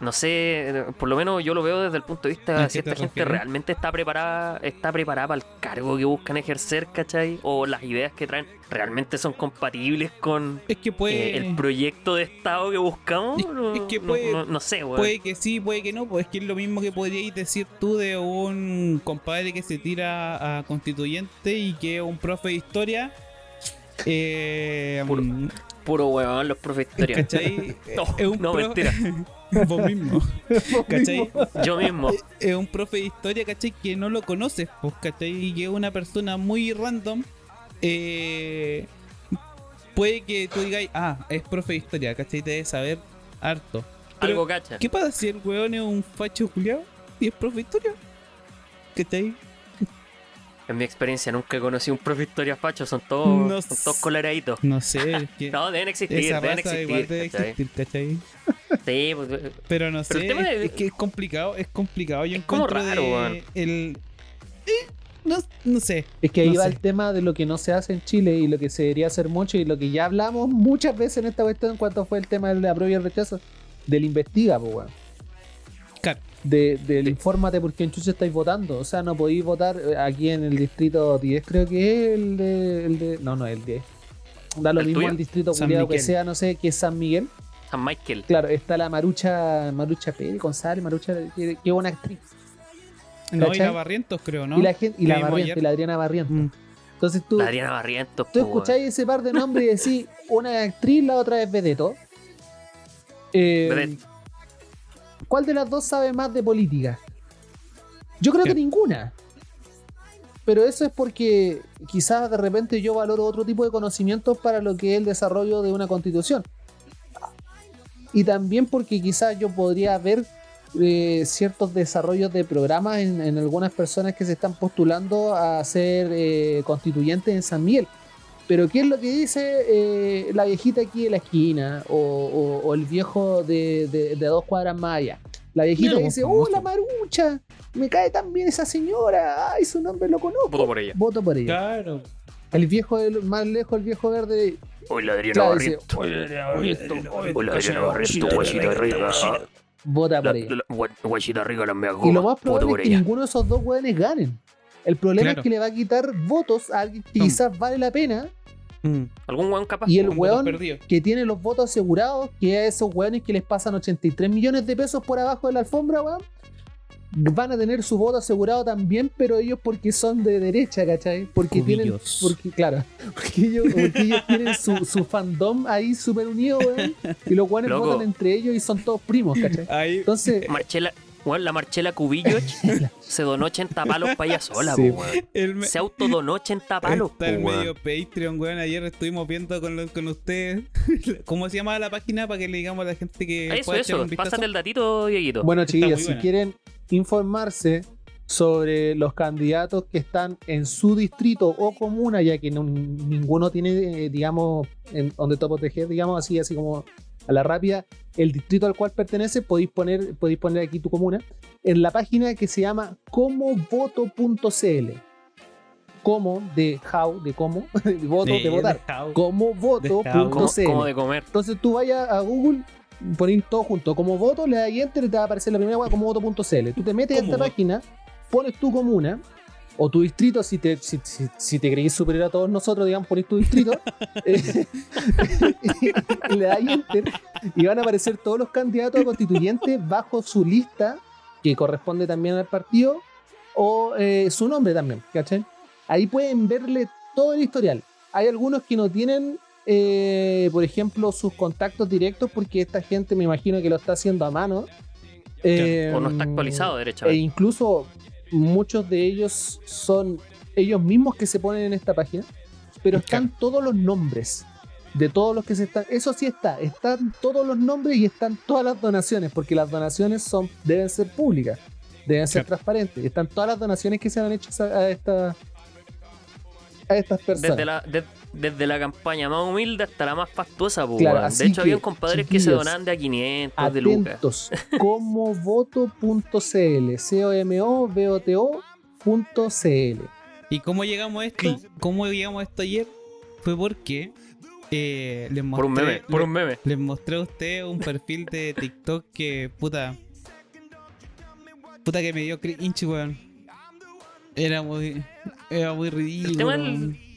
No sé, por lo menos yo lo veo desde el punto de vista ¿A de si esta gente realmente está preparada, está preparada para el cargo que buscan ejercer, ¿cachai? O las ideas que traen realmente son compatibles con, Es que puede, eh, el proyecto de Estado que buscamos, Es- que puede- no, no sé, weón. puede que sí, puede que no, pues es que es lo mismo que podríais decir tú de un compadre que se tira a constituyente y que es un profe de historia. Eh, Puro. mm, Puro weón, los profes de historia. ¿Cachai? <laughs> No, es un no, mentira. <laughs> <laughs> Vos mismo. ¿Cachai? Yo mismo. es un profe de historia, ¿cachai? Que no lo conoces, pues, ¿cachai? Y que es una persona muy random. eh, puede que tú digas, ah, es profe de historia, ¿cachai? Te debe saber harto. Pero, Algo cacha. ¿Qué pasa si el weón es un facho culiao y es profe de historia? ¿Cachai? En mi experiencia nunca he conocido un profe de historia facho, son todos, No son todos sé. coloraditos. No sé, <laughs> No, deben existir, esa deben existir. igual debe ¿cachai? existir, ¿cachai? Sí, pues, Pero no Pero el sé, de- es que es complicado, es complicado. Yo Es como encuentro raro, de el... eh, no, no sé. Es que ahí No va sé. el tema de lo que no se hace en Chile y lo que se debería hacer mucho y lo que ya hablamos muchas veces en esta cuestión cuando fue el tema del apruebo y el rechazo. Del investiga, pues, weón. Claro. De, del infórmate por quién chucha estáis votando. O sea, no podéis votar eh, aquí en el distrito 10, creo que es el de. El de no, no, el 10. Da lo ¿El mismo tuyo? el distrito culiado que sea, no sé, que es San Miguel. San Michael. Claro, está la Marucha, Marucha Pérez, González, Marucha, que, que es una actriz. No, y la Barrientos creo, ¿no? Y la gente, y la Barrientos, ayer. y la Adriana Barrientos. Mm. Entonces tú, La Adriana Barrientos. tú escucháis ese par de nombres y decís, una es actriz, la otra es vedeto. Eh. ¿Cuál de las dos sabe más de política? Yo creo que ninguna. Pero eso es porque quizás de repente yo valoro otro tipo de conocimientos para lo que es el desarrollo de una constitución. Y también porque quizás yo podría ver eh, ciertos desarrollos de programas en, en algunas personas que se están postulando a ser eh, constituyentes en San Miguel. Pero ¿qué es lo que dice eh, la viejita aquí en la esquina? O, o- o el viejo de, de- de dos cuadras más allá. La viejita Mira, dice. ¡oh, la marucha! Me cae tan bien esa señora. ¡Ay, su nombre lo conozco! Voto por ella. Voto por ella. Claro. El viejo, del- más lejos, el viejo verde. Hola dice, Barriento. Hola Adriana Barriento, guachita rica. vota por ella. la- gua- Guachita rica la mea Y lo más probable es que ella. ninguno de esos dos hueones ganen. El problema Claro. es que le va a quitar votos a alguien que Tom. quizás vale la pena Mm. ¿Algún weón capaz? y el hueón que tiene los votos asegurados, que a esos hueones que les pasan 83 millones de pesos por abajo de la alfombra, weón, van a tener su voto asegurado también, pero ellos porque son de derecha, ¿cachai? Porque tienen, porque, claro, <laughs> porque ellos, porque ellos tienen su, su fandom ahí súper unido, weón, y los Loco. votan entre ellos y son todos primos, ¿cachai? Ahí. Entonces, Marchela, weón, la Marchela Cubillo <laughs> se donó 80 palos para ella sola, Sí. weón. Se autodonó 80 palos, Está el medio Patreon, weón. Ayer estuvimos viendo con, los- con ustedes. <laughs> ¿Cómo se llama la página para que le digamos a la gente que Eso, pueda eso. un? Pásate el datito, Dieguito. Bueno, chiquillos, si quieren informarse sobre los candidatos que están en su distrito o comuna, ya que no- ninguno tiene, eh, digamos, en donde topo tejer, digamos así, así como a la rápida, el distrito al cual pertenece, podéis poner, podéis poner aquí tu comuna, en la página que se llama comovoto.cl. Como de how, de cómo, <laughs> de voto, de, votar. Comovoto.cl. ¿Cómo, cómo de comer? Entonces tú vayas a Google, pones todo junto, como voto, le das enter y te va a aparecer la primera web como voto.cl. Tú te metes Como esta voto. página, pones tu comuna o tu distrito, si te, si, si, si te creís superior a todos nosotros, digamos, pones tu distrito, <laughs> eh, y <laughs> le das enter y van a aparecer todos los candidatos a constituyentes bajo su lista, que corresponde también al partido, o eh, su nombre también, ¿cachai? Ahí pueden verle todo el historial. Hay algunos que no tienen, eh, por ejemplo, sus contactos directos porque esta gente me imagino que lo está haciendo a mano. Eh, O no está actualizado, E derechamente. incluso muchos de ellos son ellos mismos que se ponen en esta página, pero están todos los nombres de todos los que se están. Eso sí está, están todos los nombres y están todas las donaciones, porque las donaciones son deben ser públicas, deben ser Claro. transparentes. Están todas las donaciones que se han hecho a, a esta a estas personas. Desde la, de- desde la campaña más humilde hasta la más fastuosa, po, Claro, De hecho, que, habían compadres que se donaban de a 500, de lucas. Atentos, <laughs> comovoto.cl, c o m o v o t o.cl. ¿Y cómo llegamos a esto? ¿Cómo llegamos a esto ayer? Fue porque eh, les mostré, Por un meme, por un meme. les mostré a usted un perfil de <laughs> TikTok que, puta. Puta que me dio cringe, weón. Era muy. Era muy ridículo. El tema del-.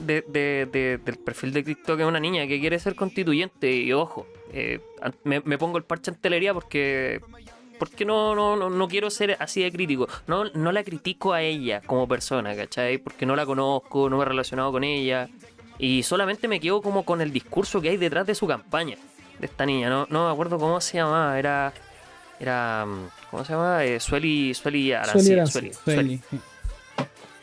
De, de- de- del perfil de TikTok es una niña que quiere ser constituyente y ojo, eh, me, me pongo el parche en telería porque porque no, no, no, no quiero ser así de crítico. No, no la critico a ella como persona, ¿cachai? Porque no la conozco, no me he relacionado con ella. Y solamente me quedo como con el discurso que hay detrás de su campaña. De esta niña, no, no me acuerdo cómo se llamaba. Era. Era. mm, ¿Cómo se llama? Eh, Sueli, Sueli Arancí, Sueli.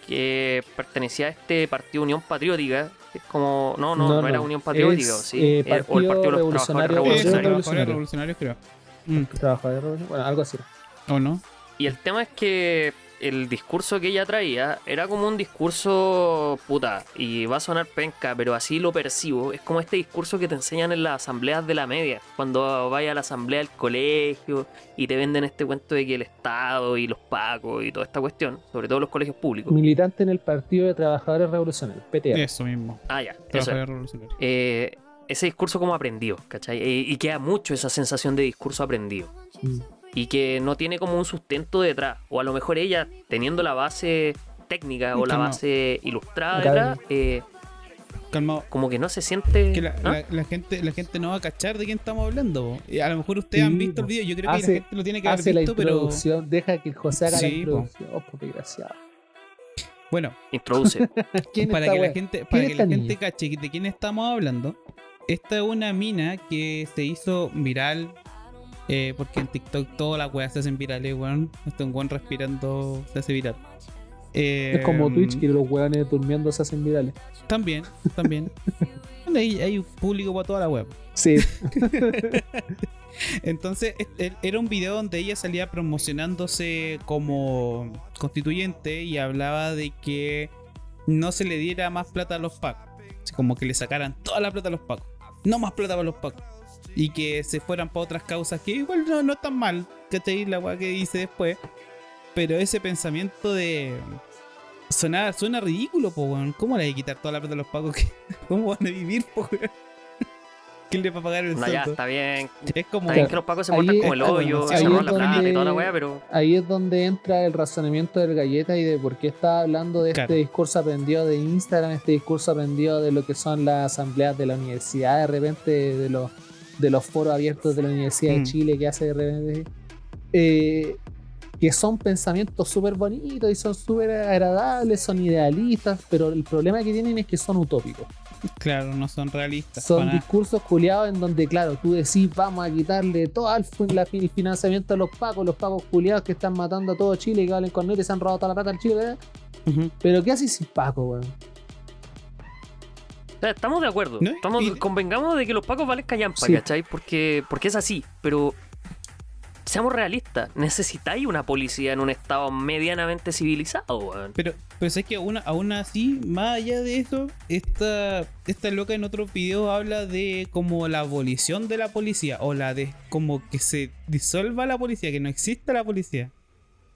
Que pertenecía a este partido Unión Patriótica. es como, no, no, No, no, era. Unión Patriótica, Es, ¿o sí? eh, Eh, o el Partido de los Trabajadores. Revolucionarios. trabajadores revolucionarios, creo. Mm, Trabajador, bueno, algo así. ¿O no? Y el tema es que el discurso que ella traía era como un discurso puta, y va a sonar penca, pero así lo percibo. Es como este discurso que te enseñan en las asambleas de la media, cuando vayas a la asamblea del colegio y te venden este cuento de que el Estado y los pacos y toda esta cuestión, sobre todo los colegios públicos. Militante en el Partido de Trabajadores Revolucionarios, PTA. Eso mismo. Ah, ya, eso es. Trabajadores revolucionarios. eh, ese discurso como aprendido, ¿cachai? Eh, y queda mucho esa sensación de discurso aprendido. Mm. Y que no tiene como un sustento detrás. O a lo mejor ella, teniendo la base técnica o la base ilustrada detrás, eh, Calmado. como que no se siente... Que la, ¿Ah? la- la gente, la gente no va a cachar de quién estamos hablando. po. A lo mejor ustedes Sí, han visto el video. Yo creo que la gente lo tiene que haber la visto, pero. introducción, deja que José haga la Sí, po. introducción. Oh, por desgraciado. Bueno, Introduce. <laughs> ¿Quién para está, que la gente, para ¿Quién que la gente cache de quién estamos hablando. Esta es una mina que se hizo viral. Eh, porque en TikTok todas las weas se hacen virales, weón. Hasta un weón respirando se hace viral. Eh, Es como Twitch, que los weones durmiendo se hacen virales. También, también. <laughs> Hay, hay un público para toda la web. Sí, <laughs> Entonces, es- er- era un video donde ella salía promocionándose como constituyente y hablaba de que no se le diera más plata a los PAC. Así como que le sacaran toda la plata a los pacos. No más plata para los pacos. Y que se fueran para otras causas que igual no, no están mal. ¿Cachai? La weá que dice después. Pero ese pensamiento de. Suena, suena ridículo, po, weón. ¿Cómo le hay que quitar toda la plata a los pacos? <laughs> ¿Cómo van a vivir, po, weón? <laughs> ¿Quién le va a pagar el No, ya, está bien. Es como. Está bien que los pacos se es- como el hoyo, se roban la donde- plata y toda la weá, pero. Ahí es donde entra el razonamiento del galleta y de por qué está hablando de Claro. este discurso aprendido de Instagram, este discurso aprendido de lo que son las asambleas de la universidad, de repente de los, de los foros abiertos de la Universidad Mm. de Chile que hace de repente. eh, que son pensamientos súper bonitos y son súper agradables, son idealistas, pero el problema que tienen es que son utópicos. Claro, no son realistas. Son para discursos culiados en donde, claro, tú decís, vamos a quitarle todo el, financiamiento a los pacos, los pacos culiados que están matando a todo Chile, que valen con y se han robado toda la plata al Chile. Pero ¿qué haces sin Paco, weón? O sea, estamos de acuerdo. ¿No? Estamos, Y- convengamos de que los pacos valen callampa, Sí. ¿cachai? Porque, porque es así. Pero seamos realistas. Necesitáis una policía en un estado medianamente civilizado, weón. Pero, pero es que aún, aún así, más allá de eso, esta, esta loca en otros videos habla de como la abolición de la policía o la de como que se disuelva la policía, que no exista la policía.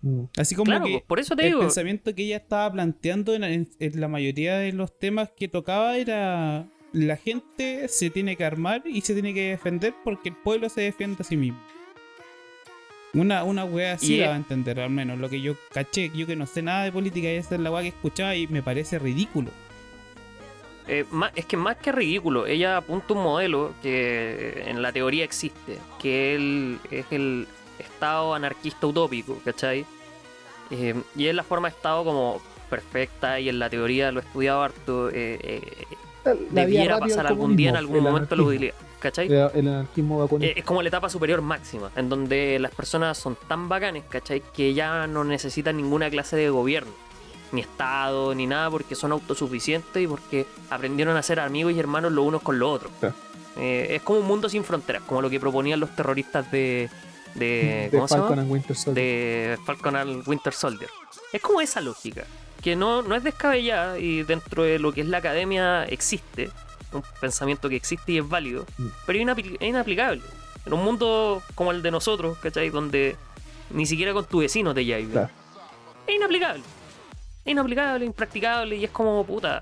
Mm. Así como Claro, que por eso te el digo. pensamiento que ella estaba planteando en, en- en la mayoría de los temas que tocaba era la gente se tiene que armar y se tiene que defender porque el pueblo se defiende a sí mismo. Una, una wea así la va a entender, al menos lo que yo caché, yo que no sé nada de política y esa es la wea que escuchaba y me parece ridículo. Eh, ma- es que más que ridículo, ella apunta un modelo que en la teoría existe, que él es el estado anarquista utópico, ¿cachai? Eh, y es la forma de estado como perfecta y en la teoría lo he estudiado harto, eh, eh, debiera pasar algún día en algún momento la utilidad, ¿cachai? El, anarquismo. Eh, es como la etapa superior máxima, en donde las personas son tan bacanes, ¿cachai? Que ya no necesitan ninguna clase de gobierno, ni Estado, ni nada, porque son autosuficientes y porque aprendieron a ser amigos y hermanos los unos con los otros. Eh, es como un mundo sin fronteras, como lo que proponían los terroristas de. De, <laughs> de ¿Cómo se Falcon and Winter Soldier. De Falcon and Winter Soldier. Es como esa lógica, que no, no es descabellada y dentro de lo que es la academia existe, un pensamiento que existe y es válido, Mm. pero es, inapli- es inaplicable. En un mundo como el de nosotros, ¿cachai? Donde ni siquiera con tu vecino te llevas. Claro. Es inaplicable. Es inaplicable, impracticable y es como puta.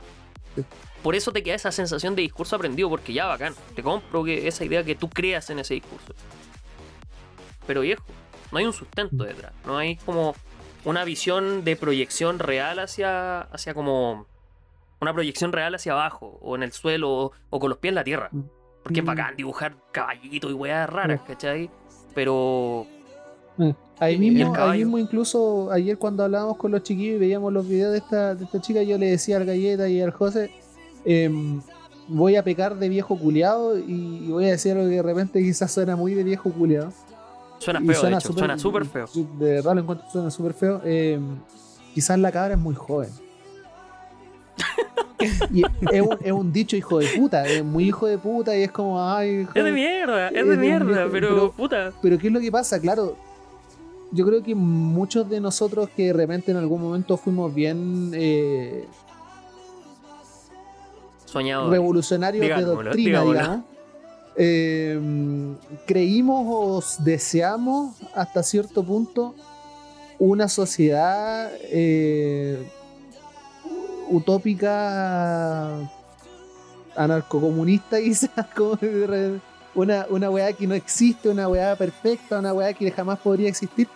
Sí. Por eso te queda esa sensación de discurso aprendido, porque ya bacán. Te compro que esa idea que tú creas en ese discurso. Pero viejo, no hay un sustento detrás. No hay como una visión de proyección real hacia, hacia como una proyección real hacia abajo, o en el suelo, o, o con los pies en la tierra. Mm. Porque es Mm. bacán dibujar caballitos y weas raras, ¿cachai? Pero Ahí mismo, ahí mismo incluso ayer cuando hablábamos con los chiquillos y veíamos los videos de esta, de esta chica, yo le decía al Galleta y al José, em, voy a pecar de viejo culiado y voy a decir algo que de repente quizás suena muy de viejo culiado. Suena feo, de hecho, suena súper feo. De verdad lo encuentro suena súper feo. em, quizás la cabra es muy joven. <laughs> y es un, es un dicho hijo de puta, es muy hijo de puta y es como, ay, Es de joven". mierda, es Es de mierda, mierda, pero, pero- puta. Pero ¿qué es lo que pasa? Claro, yo creo que muchos de nosotros que de repente en algún momento fuimos bien eh, Soñado. revolucionarios de doctrina, digámoslo. digamos, eh, creímos o deseamos hasta cierto punto una sociedad eh, utópica anarcocomunista <laughs> quizás como una, una weá que no existe, una weá perfecta, una weá que jamás podría existir.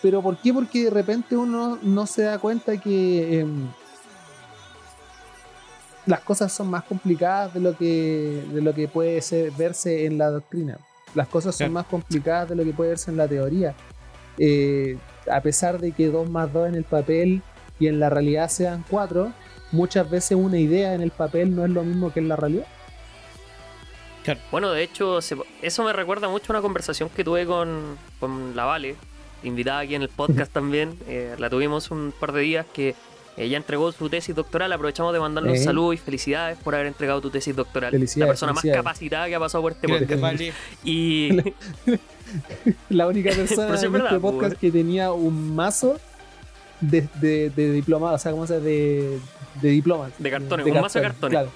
¿Pero por qué? Porque de repente uno no se da cuenta que em, las cosas son más complicadas de lo que, de lo que puede ser, verse en la doctrina. Las cosas son más complicadas de lo que puede verse en la teoría. Eh, a pesar de que 2 más 2 en el papel y en la realidad sean 4, muchas veces una idea en el papel no es lo mismo que en la realidad. Bueno, de hecho, se- eso me recuerda mucho a una conversación que tuve con, con la Vale, invitada aquí en el podcast <laughs> también. Eh, la tuvimos un par de días que ella entregó su tesis doctoral. Aprovechamos de mandarle un saludo y felicidades por haber entregado tu tesis doctoral. La persona más capacitada que ha pasado por este podcast. Y <laughs> La única persona en verdad, este pues, podcast que tenía un mazo de, de, de diplomados, o sea, ¿cómo se dice? De, de diplomas. De cartones, un mazo de cartones. Claro.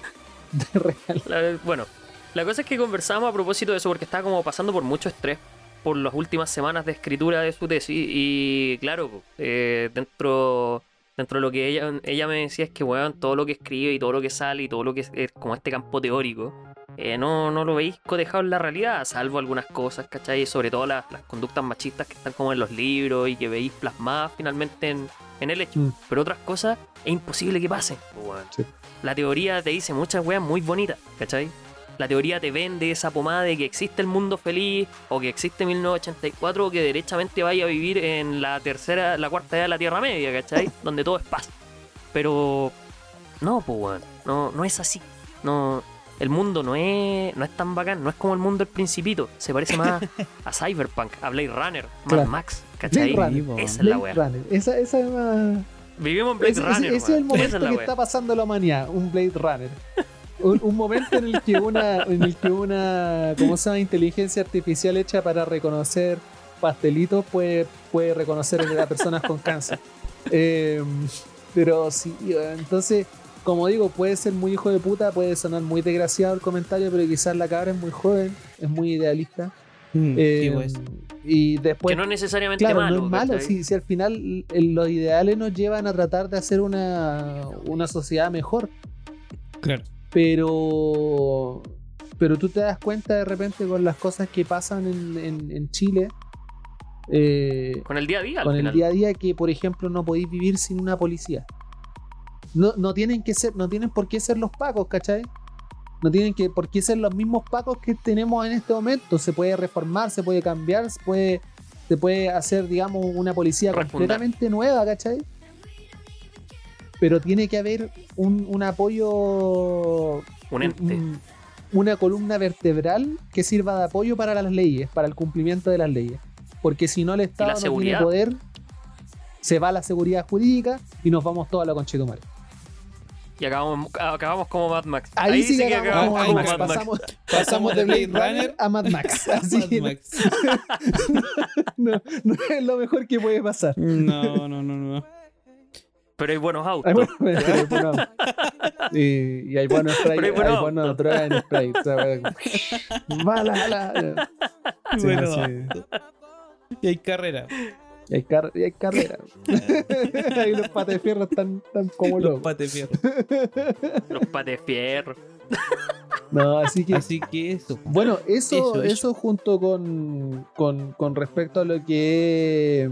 <laughs> de real. La- bueno, la cosa es que conversamos a propósito de eso porque estaba como pasando por mucho estrés por las últimas semanas de escritura de su tesis y claro, eh, dentro dentro de lo que ella, ella me decía es que weón, todo lo que escribe y todo lo que sale y todo lo que es, es como este campo teórico eh, no, no lo veis cotejado en la realidad, salvo algunas cosas, ¿cachai? Sobre todo las, las conductas machistas que están como en los libros y que veis plasmadas finalmente en, en el hecho. Mm. Pero otras cosas es imposible que pasen. pues, weón. Sí. La teoría te dice muchas weas muy bonitas, ¿cachai? La teoría te vende esa pomada de que existe el mundo feliz o que existe 1984 o que derechamente vaya a vivir en la tercera, la cuarta edad de la Tierra Media, ¿cachai? <laughs> Donde todo es paz. Pero no, pues weón, no, no es así. No, el mundo no es, no es tan bacán, no es como el mundo del principito. Se parece más <laughs> a Cyberpunk, a Blade Runner, Mad Claro. Max, ¿cachai? Blade Runner. Esa es la. Runner. Esa, esa es más. Vivimos en Blade Ese, ese- Runner, ese es el momento es que wea. está pasando la humanidad, un Blade Runner. <laughs> Un, un momento en el que una, en el que una, ¿cómo se llama? Inteligencia artificial hecha para reconocer pastelitos puede, puede reconocer a personas con cáncer. Eh, pero sí, entonces, como digo, puede ser muy hijo de puta, puede sonar muy desgraciado el comentario, pero quizás la cabra es muy joven, es muy idealista. Mm, Eh, sí, pues. y después que no es necesariamente Claro, malo. no es malo, si, si al final los ideales nos llevan a tratar de hacer una, una sociedad mejor, Claro. Pero pero tú te das cuenta de repente con las cosas que pasan en, en- en Chile, eh, Con el día a día, con el día a día que por ejemplo no podéis vivir sin una policía. No, no tienen que ser, no tienen por qué ser los pacos, ¿cachai? No tienen que por qué ser los mismos pacos que tenemos en este momento. Se puede reformar, se puede cambiar, se puede, se puede hacer, digamos, una policía Refundar. completamente nueva, ¿cachai? Pero tiene que haber un, un apoyo Un ente. un- una columna vertebral que sirva de apoyo para las leyes, para el cumplimiento de las leyes. Porque si no el Estado no tiene poder, se va la seguridad jurídica y nos vamos todos a la conchetumare. Y acabamos, acabamos como Mad Max. Ahí, sí que acabamos acabamos como Mad Max. Max. Pasamos, <laughs> pasamos de Blade Runner a Mad Max. <laughs> Así Mad que Max. <laughs> no, no es lo mejor que puede pasar. No, no, no, no. Pero hay buenos autos. Hay bueno- pero <laughs> hay bueno- y, y hay buenos spray, hay hay bueno buenos auto. drogas en spray. o sea, <laughs> mala, mala. Sí, Bueno, sí. y hay carrera. Y hay, car- y hay carrera. <laughs> Ahí los fierro están, están como Los. Los pates de fierro. No, así que. Así que eso. Bueno, eso, Eso, eso, eso. junto con, con, con respecto a lo que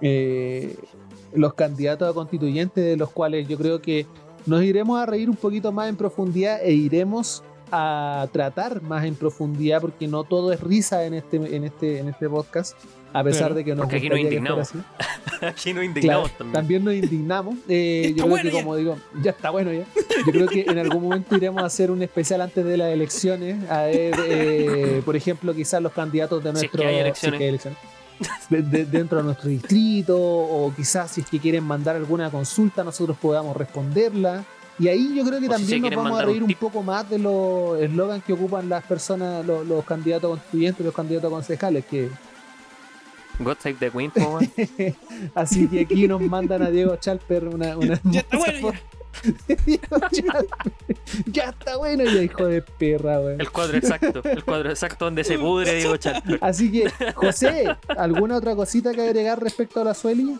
eh, los candidatos a constituyentes, de los cuales yo creo que nos iremos a reír un poquito más en profundidad e iremos a tratar más en profundidad, porque no todo es risa en este, en este, en este podcast, a pesar Claro, de que nos porque aquí nos indignamos. <laughs> Aquí nos Claro, indignamos también. también nos indignamos. <laughs> Eh, yo creo bueno que, ya. como digo, ya está bueno ya. Yo creo que en algún momento iremos a hacer un especial antes de las elecciones. A ver, eh, por ejemplo, quizás los candidatos de Si es nuestro. que hay si es elecciones. que hay elecciones. <laughs> De- de- dentro de nuestro distrito, o quizás si es que quieren mandar alguna consulta, nosotros podamos responderla. Y ahí yo creo que O si se también nos vamos a un reír un, poco más de los eslogans que ocupan las personas, los, los candidatos constituyentes, los candidatos a concejales, que God Save the Queen. <laughs> Así que aquí nos mandan a Diego Chalper una, una Ya bueno, ya. Ya está bueno, ya hijo de perra, weón. El cuadro exacto. El cuadro exacto donde se pudre Diego. Así que, José, ¿alguna otra cosita que agregar respecto a la Sueli?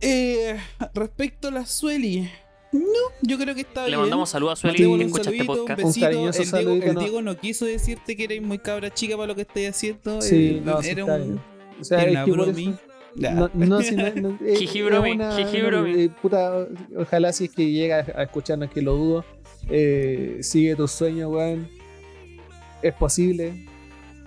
Eh, respecto a la Sueli. No, yo creo que está Le bien. mandamos saludos a Sueli Mandémosle que un escucha este saludito, podcast. Un besito. cariñoso el, Diego, saludito, el no. Diego no quiso decirte que eres muy cabra chica para lo que estáis haciendo. Sí, eh, no, sí era está un. bien. O sea, era es una que por bromi. eso- Ya. No, no, si no, <laughs> eh, una- eh, puta, ojalá si es que llega a escucharnos, que lo dudo. eh, sigue tus sueños, weón. Es posible.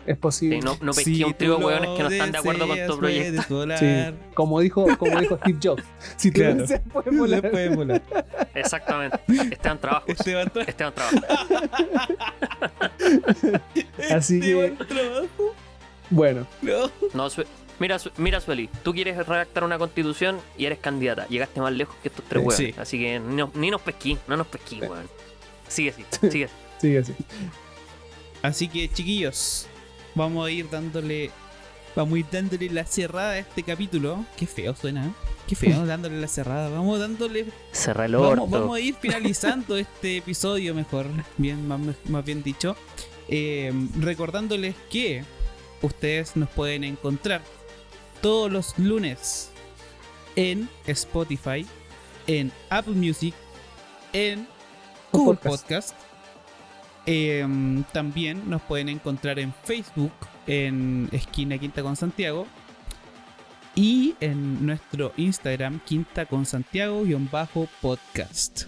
Es posible. Sí, no, no Si un trío hueones que no están de acuerdo con tu proyecto. Sí, como dijo, como dijo <laughs> Steve Jobs. Si tú Claro. deseas, puedes volar. Puede volar. Exactamente. Esteban Trabajos. Esteban Tra- Esteban Trabajos. Así que- Esteban Trabajo. Bueno, No. No, mira, mira, Sueli, tú quieres redactar una constitución y eres candidata. Llegaste más lejos que estos tres hueones. Sí. Así que ni, nos- ni nos pesquí, no nos pesquí, weón. Sigue así, <laughs> sigue así. sigue así. Así que, chiquillos, vamos a ir dándole. Vamos a ir dándole la cerrada a este capítulo. Qué feo suena. ¿eh? Qué feo, <laughs> dándole la cerrada. Vamos dándole. Cerra el orto. Vamos, vamos a ir <laughs> finalizando este episodio mejor, bien, más, más bien dicho. Eh, recordándoles que ustedes nos pueden encontrar todos los lunes en Spotify, en Apple Music, en Google Podcast. Podcast. Em, también nos pueden encontrar en Facebook, en Esquina Quinta con Santiago. Y en nuestro Instagram, Quinta con Santiago-podcast.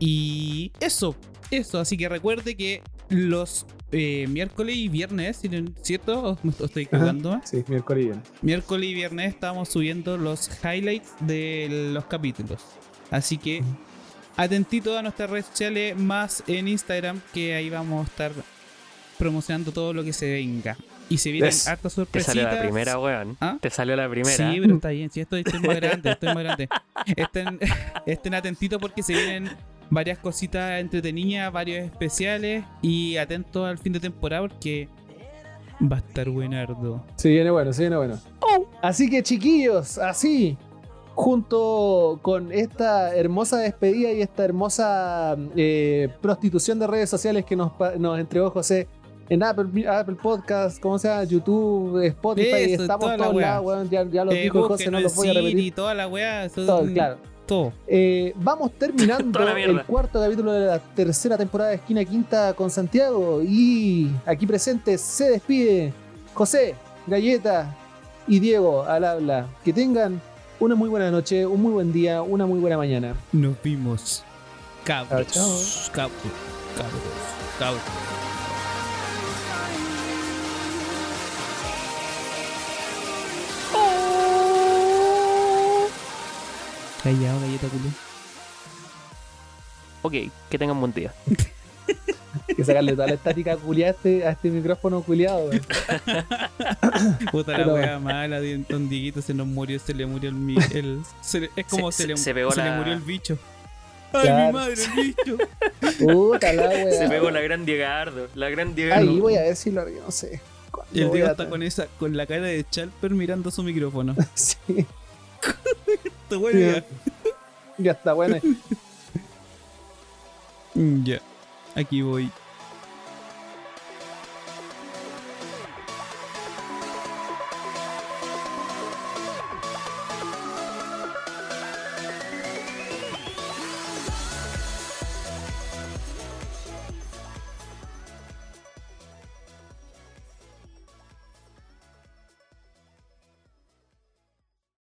Y eso, eso. Así que recuerde que los eh, miércoles y viernes, ¿cierto? ¿O estoy equivocando? Sí, miércoles y viernes. Miércoles y viernes estamos subiendo los highlights de los capítulos. Así que atentito a nuestras redes sociales, más en Instagram, que ahí vamos a estar promocionando todo lo que se venga. Y se vienen hartas Te sorpresitas. salió la primera, weón. ¿Ah? Te salió la primera. Sí, pero está bien, sí, estoy, estoy más grande, estoy más grande. Estén, <laughs> estén atentitos porque se vienen varias cositas entretenidas, varios especiales y atentos al fin de temporada porque va a estar buenardo. Se viene bueno, se viene bueno. Así que chiquillos, así, junto con esta hermosa despedida y esta hermosa eh, prostitución de redes sociales que nos, pa- nos entregó José en Apple, Apple Podcast, como sea, YouTube, Spotify, Eso, estamos toda todos lados, weón, ya, ya lo Eh, dijo José, no los voy a repetir. y toda la weá, eso- Todo, claro. Todo. Eh, vamos terminando <laughs> el cuarto capítulo de la tercera temporada de Esquina Quinta con Santiago. Y aquí presente se despide José, Galleta y Diego al habla. Que tengan una muy buena noche, un muy buen día, una muy buena mañana. Nos vimos. Cabros. Chao, Cabros. Cabros. Cabros. Callado, galleta culo. Ok, que tengan buen día. <laughs> Que sacarle toda la estática culiada a este, a este micrófono culiado. <laughs> Puta la wea mala, Don Dieguito se nos murió, se le murió el, el se es como Se- se, le, se- se pegó se le la- murió el bicho. Ay, Claro. mi madre, el bicho. <laughs> Puta la wea. Se pegó la gran Diegardo. La gran Diegardo. Ahí voy a ver si lo no sé. ¿Cuándo Y el Diego está con esa, con la cara de Chalper mirando su micrófono. Sí, Ya. ya está bueno. <laughs> Ya. Aquí voy.